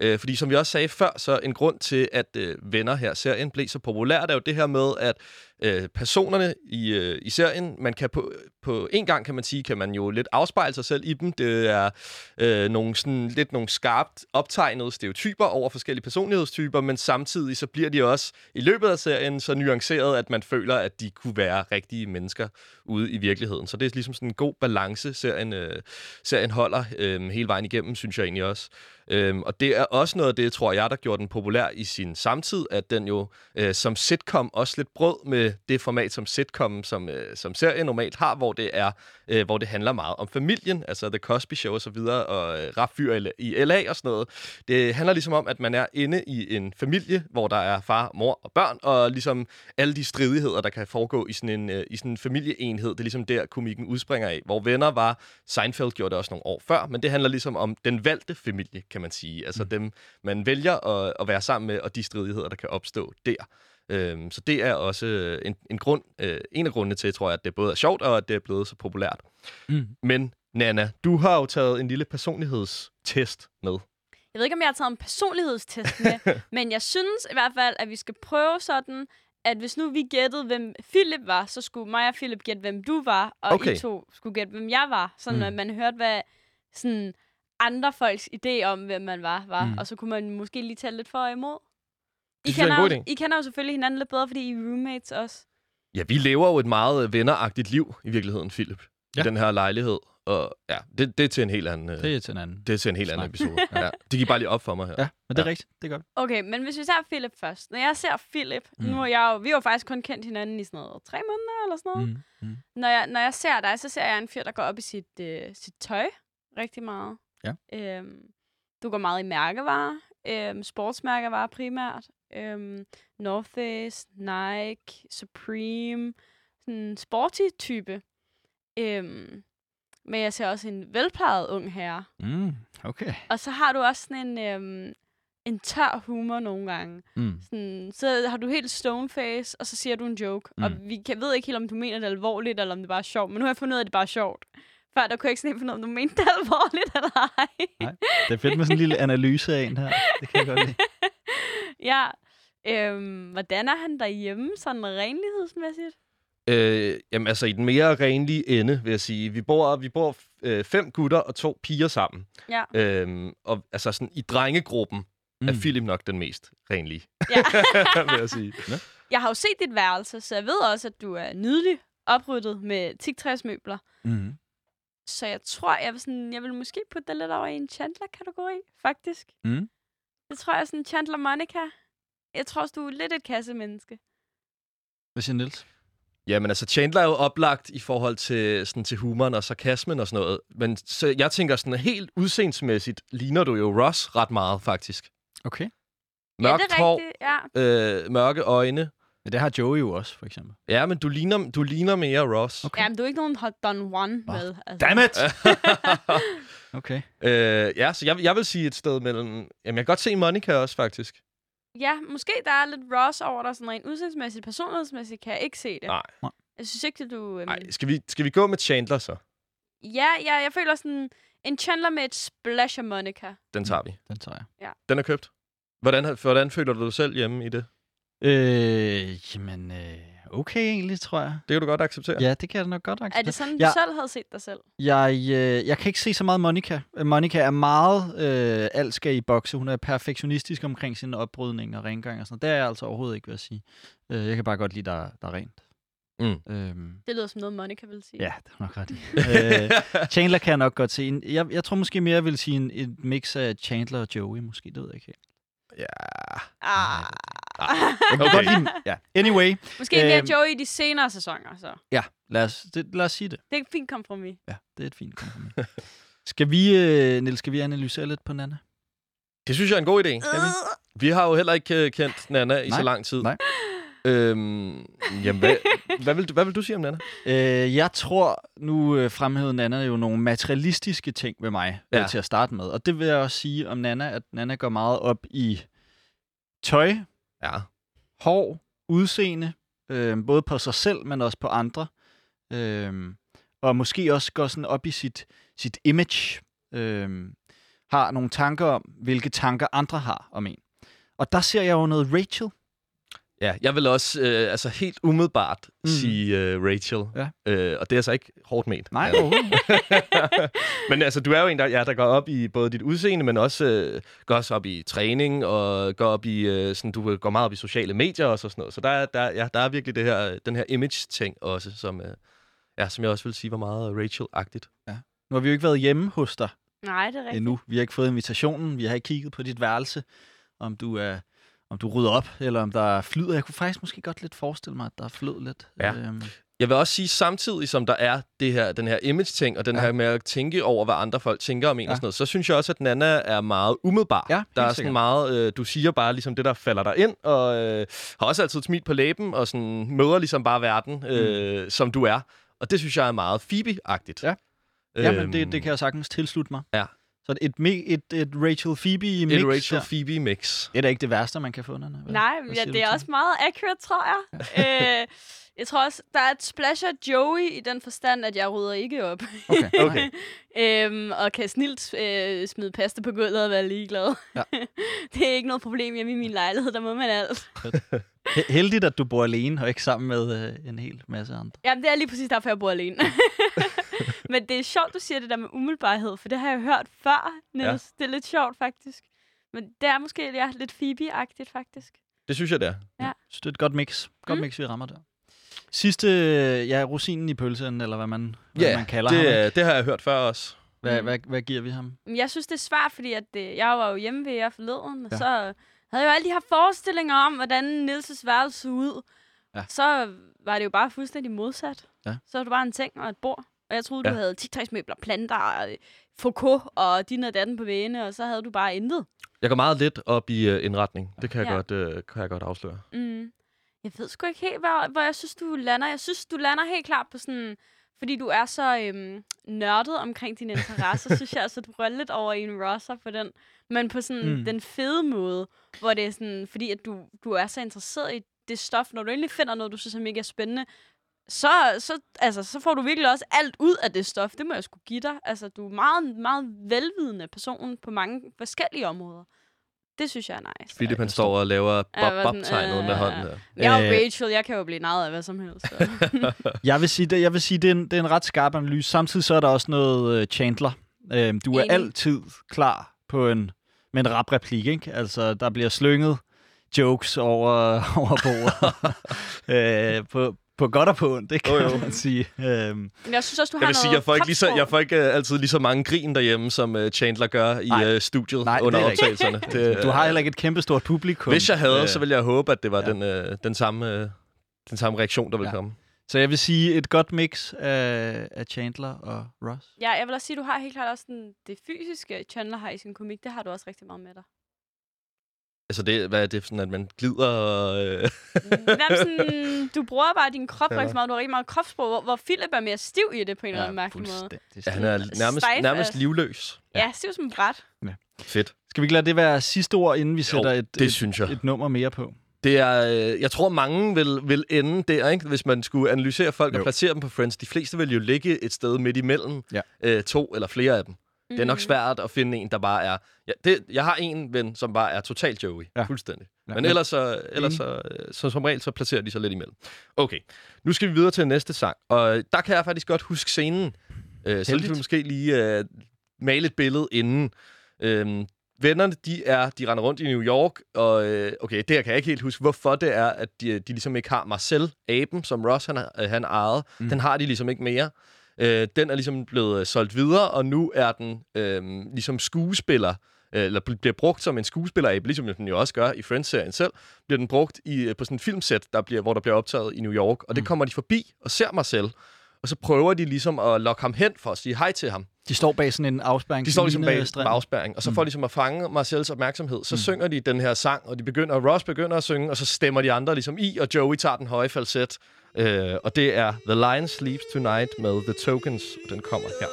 Øh, fordi som vi også sagde før, så en grund til, at øh, venner her serien blev så populært, er jo det her med, at øh, personerne i, øh, i serien, man kan på, på en gang, kan man sige, kan man jo lidt afspejle sig selv i dem. Det er øh, nogle, sådan, lidt nogle skarpt optegnede stereotyper over forskellige personlighedstyper, men samtidig så bliver de også i løbet af serien så nuanceret, at man føler, at de kunne være rigtige mennesker ude i virkeligheden. Så det er ligesom sådan en god balance, serien, øh, serien holder øh, hele vejen igennem, synes jeg egentlig også. Øhm, og det er også noget af det, tror jeg, der gjorde den populær i sin samtid, at den jo øh, som sitcom også lidt brød med det format som sitcom, som, øh, som serien normalt har, hvor det er, øh, hvor det handler meget om familien, altså The Cosby Show og så videre, og øh, Rap Fyr i- i LA og sådan noget. Det handler ligesom om, at man er inde i en familie, hvor der er far, mor og børn, og ligesom alle de stridigheder, der kan foregå i sådan en, øh, i sådan en familieenhed, det er ligesom der, komikken udspringer af. Hvor venner var, Seinfeld gjorde det også nogle år før, men det handler ligesom om den valgte familie, kan man sige. Altså mm. dem, man vælger at, at være sammen med, og de stridigheder, der kan opstå der. Øhm, så det er også øh, en, en grund, øh, en af grundene til, tror jeg, at det både er sjovt, og at det er blevet så populært. Mm. Men Nana, du har jo taget en lille personlighedstest med. Jeg ved ikke, om jeg har taget en personlighedstest med, men jeg synes i hvert fald, at vi skal prøve sådan, at hvis nu vi gættede, hvem Philip var, så skulle mig og Philip gætte, hvem du var, og Okay. I to skulle gætte, hvem jeg var. Sådan, Mm. at man hørte, hvad sådan, andre folks idé om, hvem man var, var. Mm. Og så kunne man måske lige tage lidt for og imod. I Det er kender, god jo, I kender jo selvfølgelig hinanden lidt bedre, fordi I er roommates også. Ja, vi lever jo et meget øh, venneragtigt liv i virkeligheden, Philip. Ja. I den her lejlighed. Og ja, det, det er til en helt anden, øh, Det er til en anden. det er til en helt anden snak. episode. ja. Det gik bare lige op for mig her. Ja, men det er Ja. rigtigt. Det er godt. Okay, men hvis vi ser Philip først. Når jeg ser Philip, Mm. mm. nu er jeg jo, vi har jo faktisk kun kendt hinanden i sådan noget tre måneder eller sådan noget. Mm. Mm. Når jeg, når jeg ser dig, så ser jeg en fyr, der går op i sit, øh, sit tøj rigtig meget. Ja. Øhm, du går meget i mærkevarer. Øhm, sportsmærkevarer primært. Øhm, North Face, Nike, Supreme. Sådan en sporty type. Øhm, men jeg ser også en velplejet ung herre. Mm, okay. Og så har du også sådan en, øhm, en tør humor nogle gange. Mm. Sådan, så har du helt stone face, og så siger du en joke. Mm. Og vi kan, ved ikke helt, om du mener det alvorligt, eller om det bare er sjovt. Men nu har jeg fundet ud af, at det bare er sjovt. Før der kunne jeg ikke sådan finde ud af, om du mente det alvorligt eller ej. Det er fedt med sådan en lille analyse af en her. Det kan jeg godt lide. ja. Øhm, hvordan er han derhjemme, sådan renlighedsmæssigt? Øh, jamen altså i den mere renlige ende, vil jeg sige. Vi bor, vi bor øh, fem gutter og to piger sammen. Ja. Øhm, og altså sådan i drengegruppen mm. er. Philip nok den mest renlige, ja. vil jeg sige. jeg har jo set dit værelse, så jeg ved også, at du er nydelig opryddet med tigtræsmøbler. Mm. Så jeg tror, jeg vil, sådan, jeg vil måske putte dig lidt over i en Chandler-kategori, faktisk. Mm. Det tror jeg er sådan Chandler Monica. Jeg tror også, du er lidt et kassemenneske. Hvad siger Niels? Jamen altså, Chandler er jo oplagt i forhold til, sådan, til humoren og sarkasmen og sådan noget. Men så jeg tænker sådan helt udseendsmæssigt, ligner du jo Ross ret meget, faktisk. Okay. Mørkt ja, det er hår, rigtigt. Ja. øh, mørke øjne. Ja, det har Joey jo også, for eksempel. Ja, men du ligner, du ligner mere Ross. Okay. ja, men du er ikke nogen hot done one Åh, med. Altså. Damn it! Okay. øh, ja, så jeg, jeg vil sige et sted mellem... Jamen, jeg kan godt se Monica også, faktisk. Ja, måske der er lidt Ross over dig, sådan rent udseendsmæssigt, personlighedsmæssigt kan jeg ikke se det. Nej. Jeg synes ikke, at du... Øhm... Nej, skal vi, skal vi gå med Chandler så? Ja, ja, jeg føler sådan en Chandler med et splash af Monica. Den tager vi. Den tager jeg. Den er købt. Hvordan, hvordan føler du dig selv hjemme i det? Øh, jamen, øh, okay egentlig, tror jeg. Det kan du godt acceptere. Ja, det kan jeg da nok godt acceptere. Er det sådan, du Ja. selv havde set dig selv? Jeg, øh, jeg kan ikke se så meget Monica. Monica er meget øh, alt skal i bokse. Hun er perfektionistisk omkring sin opbrydning og rengøring og sådan. Det er jeg altså overhovedet ikke, vil jeg sige. Øh, jeg kan bare godt lide, der, der er rent. Mm. Øhm, Det lyder som noget, Monica vil sige. ja, det er nok ret i. øh, Chandler kan jeg nok godt se. En- Jeg, jeg tror måske mere, jeg vil sige en, et mix af Chandler og Joey, måske. Det ved jeg ikke helt. Ja. Ah. Jeg kan godt lide, ja. Anyway, Måske mere Øhm. Joey i de senere sæsoner, så. ja, lad os, det, lad os sige det. Det er et fint kompromis. Ja, det er et fint kompromis. skal vi, øh, Niels, skal vi analysere lidt på Nana? Det synes jeg er en god idé. Vi har jo heller ikke øh, kendt Nana i Nej, så lang tid. nej. Øhm, jamen, hvad, hvad, vil, du- hvad vil du sige om Nana? Øh, jeg tror, nu øh, fremhævede Nana jo nogle materialistiske ting ved mig ja. Ja. øh, til at starte med. Og det vil jeg også sige om Nana, at Nana går meget op i tøj, Ja. Hård, udseende, øh, både på sig selv, men også på andre. Øh, og måske også går sådan op i sit, sit image. Øh, har nogle tanker om, hvilke tanker andre har om en. Og der ser jeg jo noget Rachel. Ja, jeg vil også øh, altså helt umiddelbart Mm. sige øh, Rachel. Ja. Øh, og det er altså ikke hårdt ment. Nej, Ja. overhovedet. men altså, du er jo en, der, ja, der går op i både dit udseende, men også øh, går også op i træning, og går op i, øh, sådan, du går meget op i sociale medier og sådan noget. Så der, er- der, ja, der er virkelig det her, den her image-ting også, som, øh, ja, som jeg også vil sige var meget Rachel-agtigt. nu har vi jo ikke været hjemme hos dig Nej, det er rigtigt. endnu. Vi har ikke fået invitationen. Vi har ikke kigget på dit værelse, om du er om du rydder op, eller om der er flyder. Jeg kunne faktisk måske godt lidt forestille mig, at der er flød lidt. Ja. Øhm, Jeg vil også sige, samtidig som der er det her, den her image-ting, og den Ja. her med at tænke over, hvad andre folk tænker om en Ja. og sådan noget, så synes jeg også, at Nana er meget umiddelbar. Ja, der er sikkert. sådan meget, øh, du siger bare ligesom det, der falder dig ind, og øh, har også altid et smil på læben, og sådan møder ligesom bare verden, øh, mm. som du er. Og det synes jeg er meget Phoebe-agtigt. Ja. Jamen, det, det kan jeg sagtigt tilslutte mig. Ja. Så et, et, et, Rachel Phoebe mix. Et Rachel der. Phoebe-mix. Det er da ikke det værste, man kan få, Nana. vel? Nej, Hvad ja, det er til også meget accurate, tror jeg. øh, jeg tror også, der er et splash af Joey i den forstand, at jeg rydder ikke op. Okay. Okay. øhm, og kan snilt øh, smide pasta på gulvet og være ligeglad. Ja. det er ikke noget problem hjemme i min lejlighed, der må man alt. He- Heldigt, at du bor alene, og ikke sammen med øh, en hel masse andre. Jamen, det er lige præcis derfor, jeg bor alene. Men det er sjovt, du siger det der med umiddelbarhed, for det har jeg hørt før, Niels. Ja. Det er lidt sjovt, faktisk. Men det er måske ja, lidt Phoebe-agtigt, faktisk. Det synes jeg, det er. Ja. Så det er et godt mix. Godt Mm. mix, vi rammer der. Sidste, ja, rosinen i pølsen, eller hvad man, hvad Ja, man kalder ham. det, ikke? øh, det har jeg hørt før også. Hvad, Mm. hvad, hvad giver vi ham? Men jeg synes, det er svært, fordi at, øh, jeg var jo hjemme ved jer forleden, og Ja. så havde jeg jo alle de her forestillinger om, hvordan Nils' værelse så ud. Ja. Så var det jo bare fuldstændig modsat. Ja. Så var det bare en seng og et bord. Og jeg troede, Ja. du havde tigtræsmøbler, planter, øh, Foucault og din og datten på vægene, og så havde du bare intet. Jeg går meget lidt op i uh, indretning. Det kan jeg, Ja. godt, uh, kan jeg godt afsløre. Mm. Jeg ved sgu ikke helt, hvor, hvor jeg synes, du lander. Jeg synes, du lander helt klart på sådan fordi du er så øhm, nørdet omkring dine interesser, synes jeg altså, du rører lidt over i en Rosser på den, men på sådan Mm. den fede måde, hvor det er sådan, fordi at du, du er så interesseret i det stof, når du endelig finder noget, du synes er mega spændende, så, så, altså, så får du virkelig også alt ud af det stof. Det må jeg skulle give dig. Altså, du er meget, meget velvidende person på mange forskellige områder. Det synes jeg er nice. Philip, han står og laver Ja, bob-bob-tegnet med øh, hånden her. Jeg er jo Øh. Rachel, jeg kan jo blive narret af hvad som helst. Jeg vil sige, det, jeg vil sige, det er, en, det er en ret skarp analyse. Samtidig så er der også noget uh, Chandler. Du er Enig. altid klar på en, med en rap replik, ikke? Altså, der bliver slynget jokes over, over bordet. uh, på, på godt og på ondt, det kan Jo, jo. man sige. Uh, Men jeg synes også, du Jeg har vil sige, noget jeg får ikke, lige så, jeg får ikke uh, altid lige så mange grin derhjemme, som uh, Chandler gør i Nej. uh, studiet Nej, under det er optagelserne. Det, du har heller ikke et kæmpestort publikum. Hvis jeg havde, Øh, så ville jeg håbe, at det var ja. den, uh, den, samme, uh, den samme reaktion, der ville Ja. komme. Så jeg vil sige et godt mix af, af Chandler og Ross. Ja, jeg vil også sige, du har helt klart også den, det fysiske, Chandler har i sin komik. Det har du også rigtig meget med dig. Altså, det, hvad er det sådan, at man glider og... Øh, Jamen, sådan, du bruger bare din krop Ja. rigtig meget. Du har rigtig meget kropssprog, hvor, hvor Philip er mere stiv i det på en eller anden mærkelig måde. ja, han er nærmest, Stejf nærmest livløs. Ja, stiv som et bræt. Fedt. Skal vi ikke lade det være sidste ord, inden vi sætter et, det et, synes jeg. et nummer mere på? Det er, øh, jeg tror, mange vil, vil ende der, ikke? hvis man skulle analysere folk Jo. og placere dem på Friends. De fleste vil jo ligge et sted midt imellem Ja. øh, to eller flere af dem. Det er nok Mm. svært at finde en, der bare er... Ja, det, jeg har en ven, som bare er totalt Joey. Ja. Fuldstændig. Ja, Men ellers, så, ellers så, så, som regel, så placerer de sig lidt imellem. Okay, nu skal vi videre til næste sang. Og der kan jeg faktisk godt huske scenen. Øh, så vi måske lige øh, male et billede inden. Øhm, vennerne, de er, de render rundt i New York, og øh, okay, det her kan jeg ikke helt huske, hvorfor det er, at de, de ligesom ikke har Marcel, aben, som Ross han, har- han ejede. Mm. Mm. Den har de ligesom ikke mere. Øh, den er ligesom blevet øh, solgt videre, og nu er den øh, ligesom skuespiller, øh, eller bl- bliver brugt som en skuespiller ligesom den jo også gør i Friends-serien selv, bliver den brugt i, øh, på sådan en filmsæt, der bliver, hvor der bliver optaget i New York, og det Mm. kommer de forbi og ser Marcel, og så prøver de ligesom at lokke ham hen for at sige hej til ham. De står bag sådan en afspærring. De står ligesom bag med afspærring, og så Mm. for ligesom at fange Marcels opmærksomhed, så Mm. synger de den her sang, og de begynder, og Ross begynder at synge, og så stemmer de andre ligesom i, og Joey tager den høje falset. Øh, og det er The Lion Sleeps Tonight med The Tokens, og den kommer her.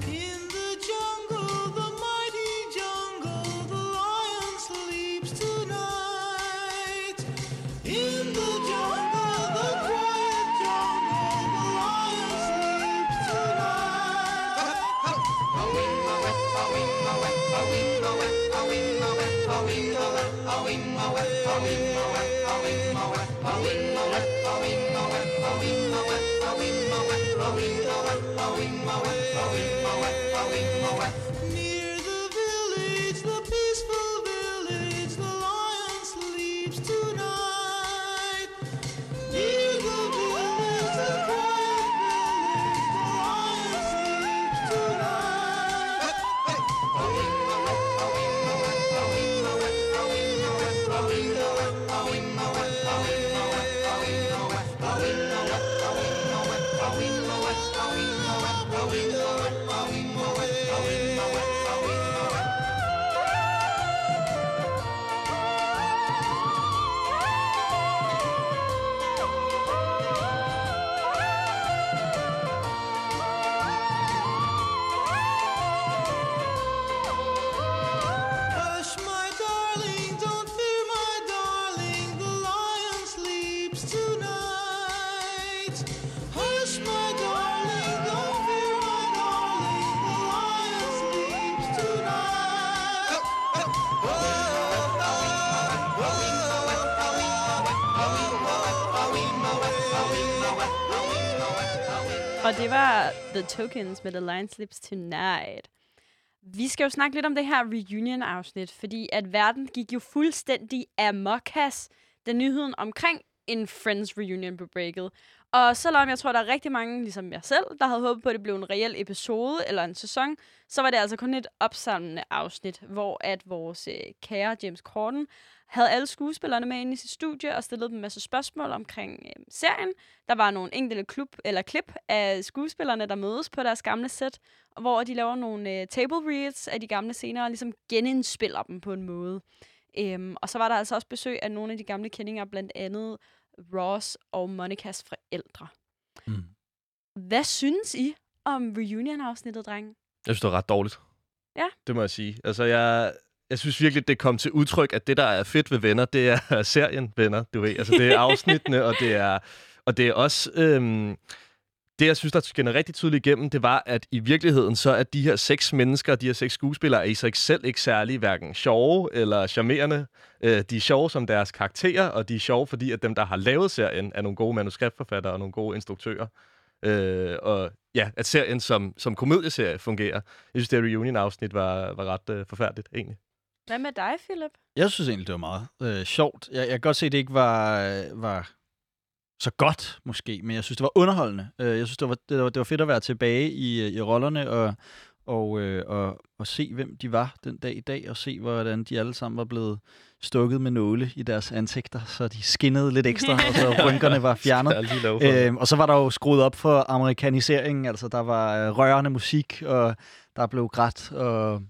In the jungle, away. Og det var The Tokens med The Lion Slips Tonight. Vi skal jo snakke lidt om det her reunion-afsnit, fordi at verden gik jo fuldstændig amokas, da nyheden omkring en Friends reunion blev breaket. Og selvom jeg tror, der er rigtig mange, ligesom jeg selv, der havde håbet på, at det blev en reel episode eller en sæson, så var det altså kun et opsamlende afsnit, hvor at vores øh, kære James Corden havde alle skuespillerne med ind i sit studie og stillede dem en masse spørgsmål omkring øh, serien. Der var nogle enkelte klub, eller klip af skuespillerne, der mødes på deres gamle sæt, hvor de laver nogle øh, table reads af de gamle scener og ligesom genindspiller dem på en måde. Øhm, og så var der altså også besøg af nogle af de gamle kendinger, blandt andet Ross og Monikas forældre. Mm. Hvad synes I om reunion-afsnittet, drenge? Jeg synes, det var ret dårligt. Ja. Det må jeg sige. Altså, jeg, jeg synes virkelig, det kom til udtryk, at det, der er fedt ved venner, det er serien venner, du ved. Altså, det er afsnittene, og det er, og det er også... Øhm, det, jeg synes, der skinner rigtig tydeligt igennem, det var, at i virkeligheden så er de her seks mennesker, de her seks skuespillere, er i sig selv ikke særlig hverken sjove eller charmerende. Øh, de er sjove som deres karakterer, og de er sjove, fordi at dem, der har lavet serien, er nogle gode manuskriptforfattere og nogle gode instruktører. Øh, og ja, at serien som, som komedieserie fungerer. Jeg synes, det reunion-afsnit var, var ret øh, forfærdeligt, egentlig. Hvad med dig, Philip? Jeg synes egentlig, det var meget øh, sjovt. Jeg, jeg kan godt se, at det ikke var, øh, var så godt, måske, men jeg synes, det var underholdende. Øh, jeg synes, det var, det, var, det var fedt at være tilbage i, øh, i rollerne og, og, øh, og, og se, hvem de var den dag i dag, og se, hvordan de alle sammen var blevet stukket med nåle i deres ansigter, så de skinnede lidt ekstra, og så rynkerne var fjernet. Øhm, og så var der jo skruet op for amerikaniseringen, altså der var øh, rørende musik, og der blev grædt, og,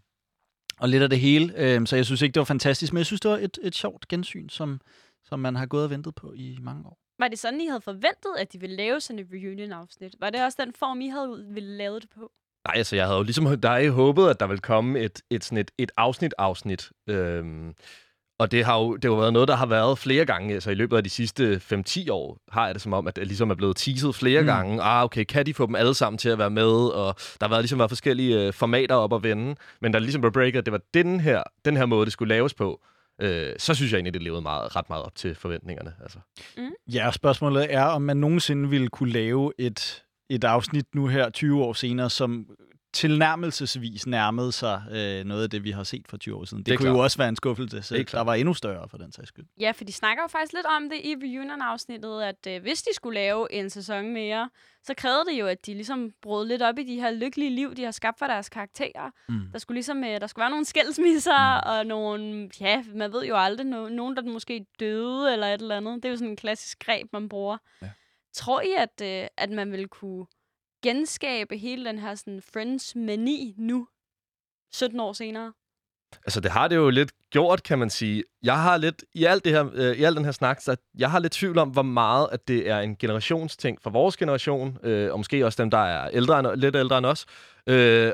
og lidt af det hele. Øhm, så jeg synes ikke, det var fantastisk, men jeg synes, det var et, et sjovt gensyn, som, som man har gået og ventet på i mange år. Var det sådan, I havde forventet, at de ville lave sådan et reunion-afsnit? Var det også den form, I havde ville lave det på? Nej, altså jeg havde jo ligesom dig håbet, at der ville komme et, et, sådan et, et afsnit-afsnit. Øhm, og det har jo det har været noget, der har været flere gange. Altså i løbet af de sidste 5-10 år har jeg det som om, at det ligesom er blevet teaset flere Mm. gange. Ah, okay, kan de få dem alle sammen til at være med? Og der har været, ligesom været forskellige øh, formater op at vende. Men det ligesom blev breaket, at det var den her, den her måde, det skulle laves på, øh, så synes jeg egentlig, det levede meget, ret meget op til forventningerne. Altså. Ja, og spørgsmålet er, om man nogensinde ville kunne lave et, et afsnit nu her 20 år senere, som tilnærmelsesvis nærmede sig øh, noget af det, vi har set for 20 år siden. Det, Det kunne jo klart. også være en skuffelse, så der var endnu større for den sags skyld. Ja, for de snakker jo faktisk lidt om det i reunion-afsnittet, at øh, hvis de skulle lave en sæson mere, så krævede det jo, at de ligesom brød lidt op i de her lykkelige liv, de har skabt for deres karakterer. Mm. Der skulle ligesom, øh, der skulle være nogle skældsmisser, mm. og nogle, ja, man ved jo aldrig, no, nogen, der måske døde eller et eller andet. Det er jo sådan en klassisk greb, man bruger. Ja. Tror I, at, øh, at man vil kunne genskabe hele den her sådan, Friends-mani nu, 17 år senere? Altså, det har det jo lidt gjort, kan man sige. Jeg har lidt, i alt, det her, øh, i al den her snak, så jeg har lidt tvivl om, hvor meget at det er en generationsting for vores generation, øh, og måske også dem, der er ældre end, lidt ældre end os, øh,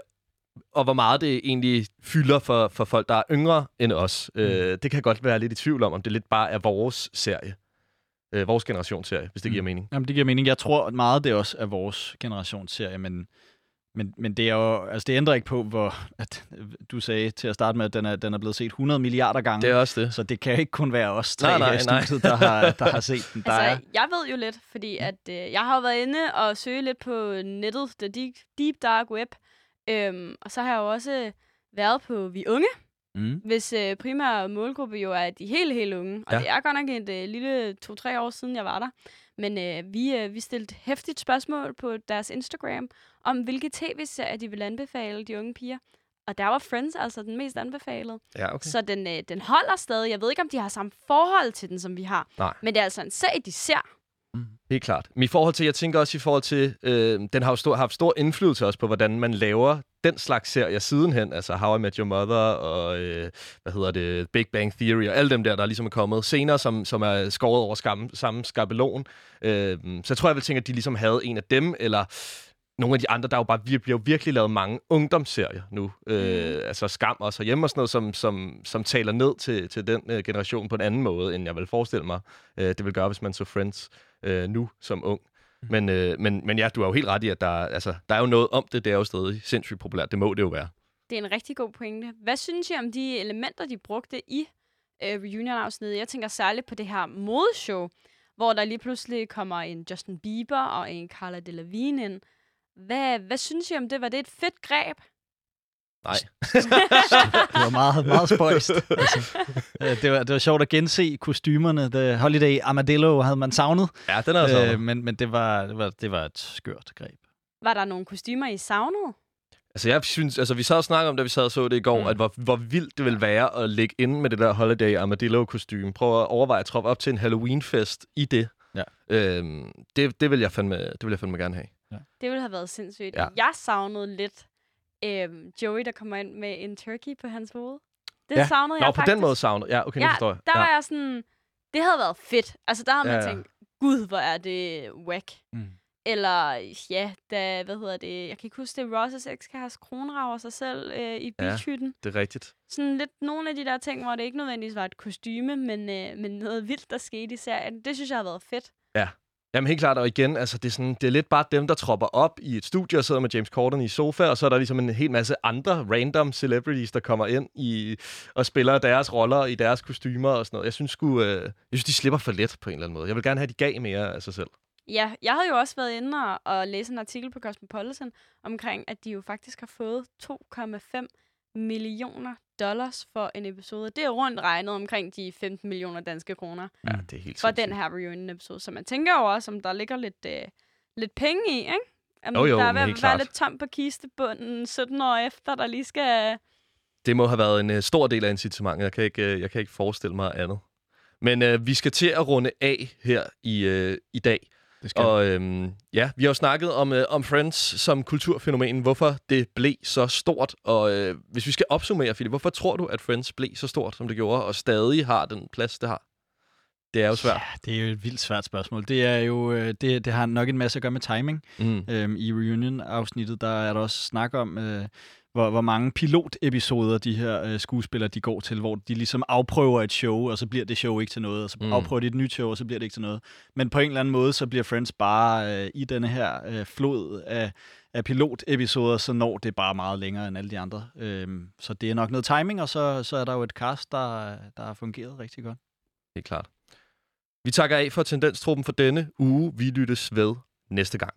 og hvor meget det egentlig fylder for, for folk, der er yngre end os. Mm. Øh, det kan godt være lidt i tvivl om, om det lidt bare er vores serie. Øh, vores generationsserie, hvis det Mm. giver mening. Jamen, det giver mening. Jeg tror meget, det også er vores generationsserie, men, men, men det, er jo, altså, det ændrer ikke på, hvor at, du sagde til at starte med, at den er, den er blevet set 100 milliarder gange. Det er også det. Så det kan ikke kun være os tre Nej, nej, her i studiet, der har, der har set den. Der er, Altså, jeg ved jo lidt, fordi at, øh, jeg har jo været inde og søge lidt på nettet, the deep, deep dark web, øhm, og så har jeg jo også været på Vi Unge, mm, hvis øh, primære målgruppe jo er de helt, helt unge. Og Ja. det er godt nok et øh, lille to-tre år siden, jeg var der. Men øh, vi, øh, vi stillede hæftigt spørgsmål på deres Instagram, om hvilke tv-serier de ville anbefale de unge piger. Og der var Friends altså den mest anbefalede. Ja, Okay. Så den, øh, den holder stadig. Jeg ved ikke, om de har samme forhold til den, som vi har. Nej. Men det er altså en serie, de ser. Helt klart. Men i forhold til, jeg tænker også i forhold til, øh, den har jo stor, haft stor indflydelse også på, hvordan man laver den slags serier sidenhen. Altså How I Met Your Mother og, øh, hvad hedder det, Big Bang Theory og alle dem der, der ligesom er kommet senere, som, som er skåret over skam, samme skabelon. Øh, så jeg tror, jeg vil tænke, at de ligesom havde en af dem, eller nogle af de andre, der er jo bare vir- bliver jo virkelig lavet mange ungdomsserier nu. Øh, altså Skam også herhjemme og sådan noget, som, som, som taler ned til, til den øh, generation på en anden måde, end jeg vil forestille mig, øh, det vil gøre, hvis man så Friends øh, nu som ung. Men, øh, men, men ja, du har jo helt ret i, at der, altså, der er jo noget om det, det er jo stadig sindssygt populært. Det må det jo være. Det er en rigtig god pointe. Hvad synes I om de elementer, de brugte i øh, reunion-afsnittet? Jeg tænker særligt på det her modeshow, hvor der lige pludselig kommer en Justin Bieber og en Carla Delevingne ind. Hvad, hvad synes I om det? Var det et fedt greb? Nej. Det var meget, meget spøjst. altså, det, var, det var sjovt at gense kostymerne. The Holiday Armadillo havde man savnet, Ja, den er altså... øh, men, men det, var, det, var, det var et skørt greb. Var der nogle kostymer, I savnede? Altså, jeg synes, altså, vi sad og snakkede om, da vi sad og så det i går, Mm. at hvor, hvor vildt det ville være at ligge inde med det der Holiday Armadillo-kostume. Prøv at overveje at troppe op til en Halloween-fest i det. Ja. Øhm, det, det, vil jeg fandme, det vil jeg fandme gerne have. Det ville have været sindssygt. Ja. Jeg savnede lidt øhm, Joey, der kommer ind med en turkey på hans hoved. Det Ja. savnede Nå, jeg på faktisk. den måde savnet. Ja, okay, nu Ja, forstår jeg. der ja. var jeg sådan... Det havde været fedt. Altså, der havde man Ja, ja. tænkt, gud, hvor er det whack. Mm. Eller, ja, da, hvad hedder det, jeg kan ikke huske det, Rosses ekskæreste kronrager sig selv øh, i Ja. beachhytten. Det er rigtigt. Sådan lidt nogle af de der ting, hvor det ikke nødvendigvis var et kostyme, men, øh, men noget vildt, der skete i serien. Det synes jeg har været fedt. Jamen helt klart, og igen, altså, det, er sådan, det er lidt bare dem, der tropper op i et studie og sidder med James Corden i sofa, og så er der ligesom en hel masse andre random celebrities, der kommer ind i, og spiller deres roller i deres kostymer og sådan noget. Jeg synes, sku, øh, jeg synes, de slipper for let på en eller anden måde. Jeg vil gerne have, at de gav mere af sig selv. Ja, jeg havde jo også været inde og, og læse en artikel på Cosmopolitan omkring, at de jo faktisk har fået 2,5 millioner dollars for en episode. Det er rundt regnet omkring de 15 millioner danske kroner Ja, det er helt for sindssygt. den her reunion-episode. Så man tænker jo også, om der ligger lidt, øh, lidt penge i, ikke? Om Jo, jo, der er ved at være klart. lidt tom på kistebunden 17 år efter, der lige skal... Det må have været en uh, stor del af incitamentet. Jeg kan ikke, uh, jeg kan ikke forestille mig andet. Men uh, vi skal til at runde af her i, uh, i dag. Det skal Og øhm, ja, vi har jo snakket om, øh, om Friends som kulturfænomen, hvorfor det blev så stort. Og øh, hvis vi skal opsummere, Philip, hvorfor tror du, at Friends blev så stort, som det gjorde, og stadig har den plads, det har? Det er jo svært. Ja, det er jo et vildt svært spørgsmål. Det er jo øh, det, det har nok en masse at gøre med timing. Mm. Øhm, I reunion-afsnittet, der er der også snak om, øh, hvor, hvor mange pilotepisoder de her øh, skuespillere de går til, hvor de ligesom afprøver et show, og så bliver det show ikke til noget, og så Mm. afprøver de et nyt show, og så bliver det ikke til noget. Men på en eller anden måde, så bliver Friends bare øh, i denne her øh, flod af, af pilotepisoder, så når det bare meget længere end alle de andre. Øhm, så det er nok noget timing, og så, så er der jo et cast, der, der har fungeret rigtig godt. Helt klart. Vi takker af for Tendenstruppen for denne uge. Vi lyttes ved næste gang.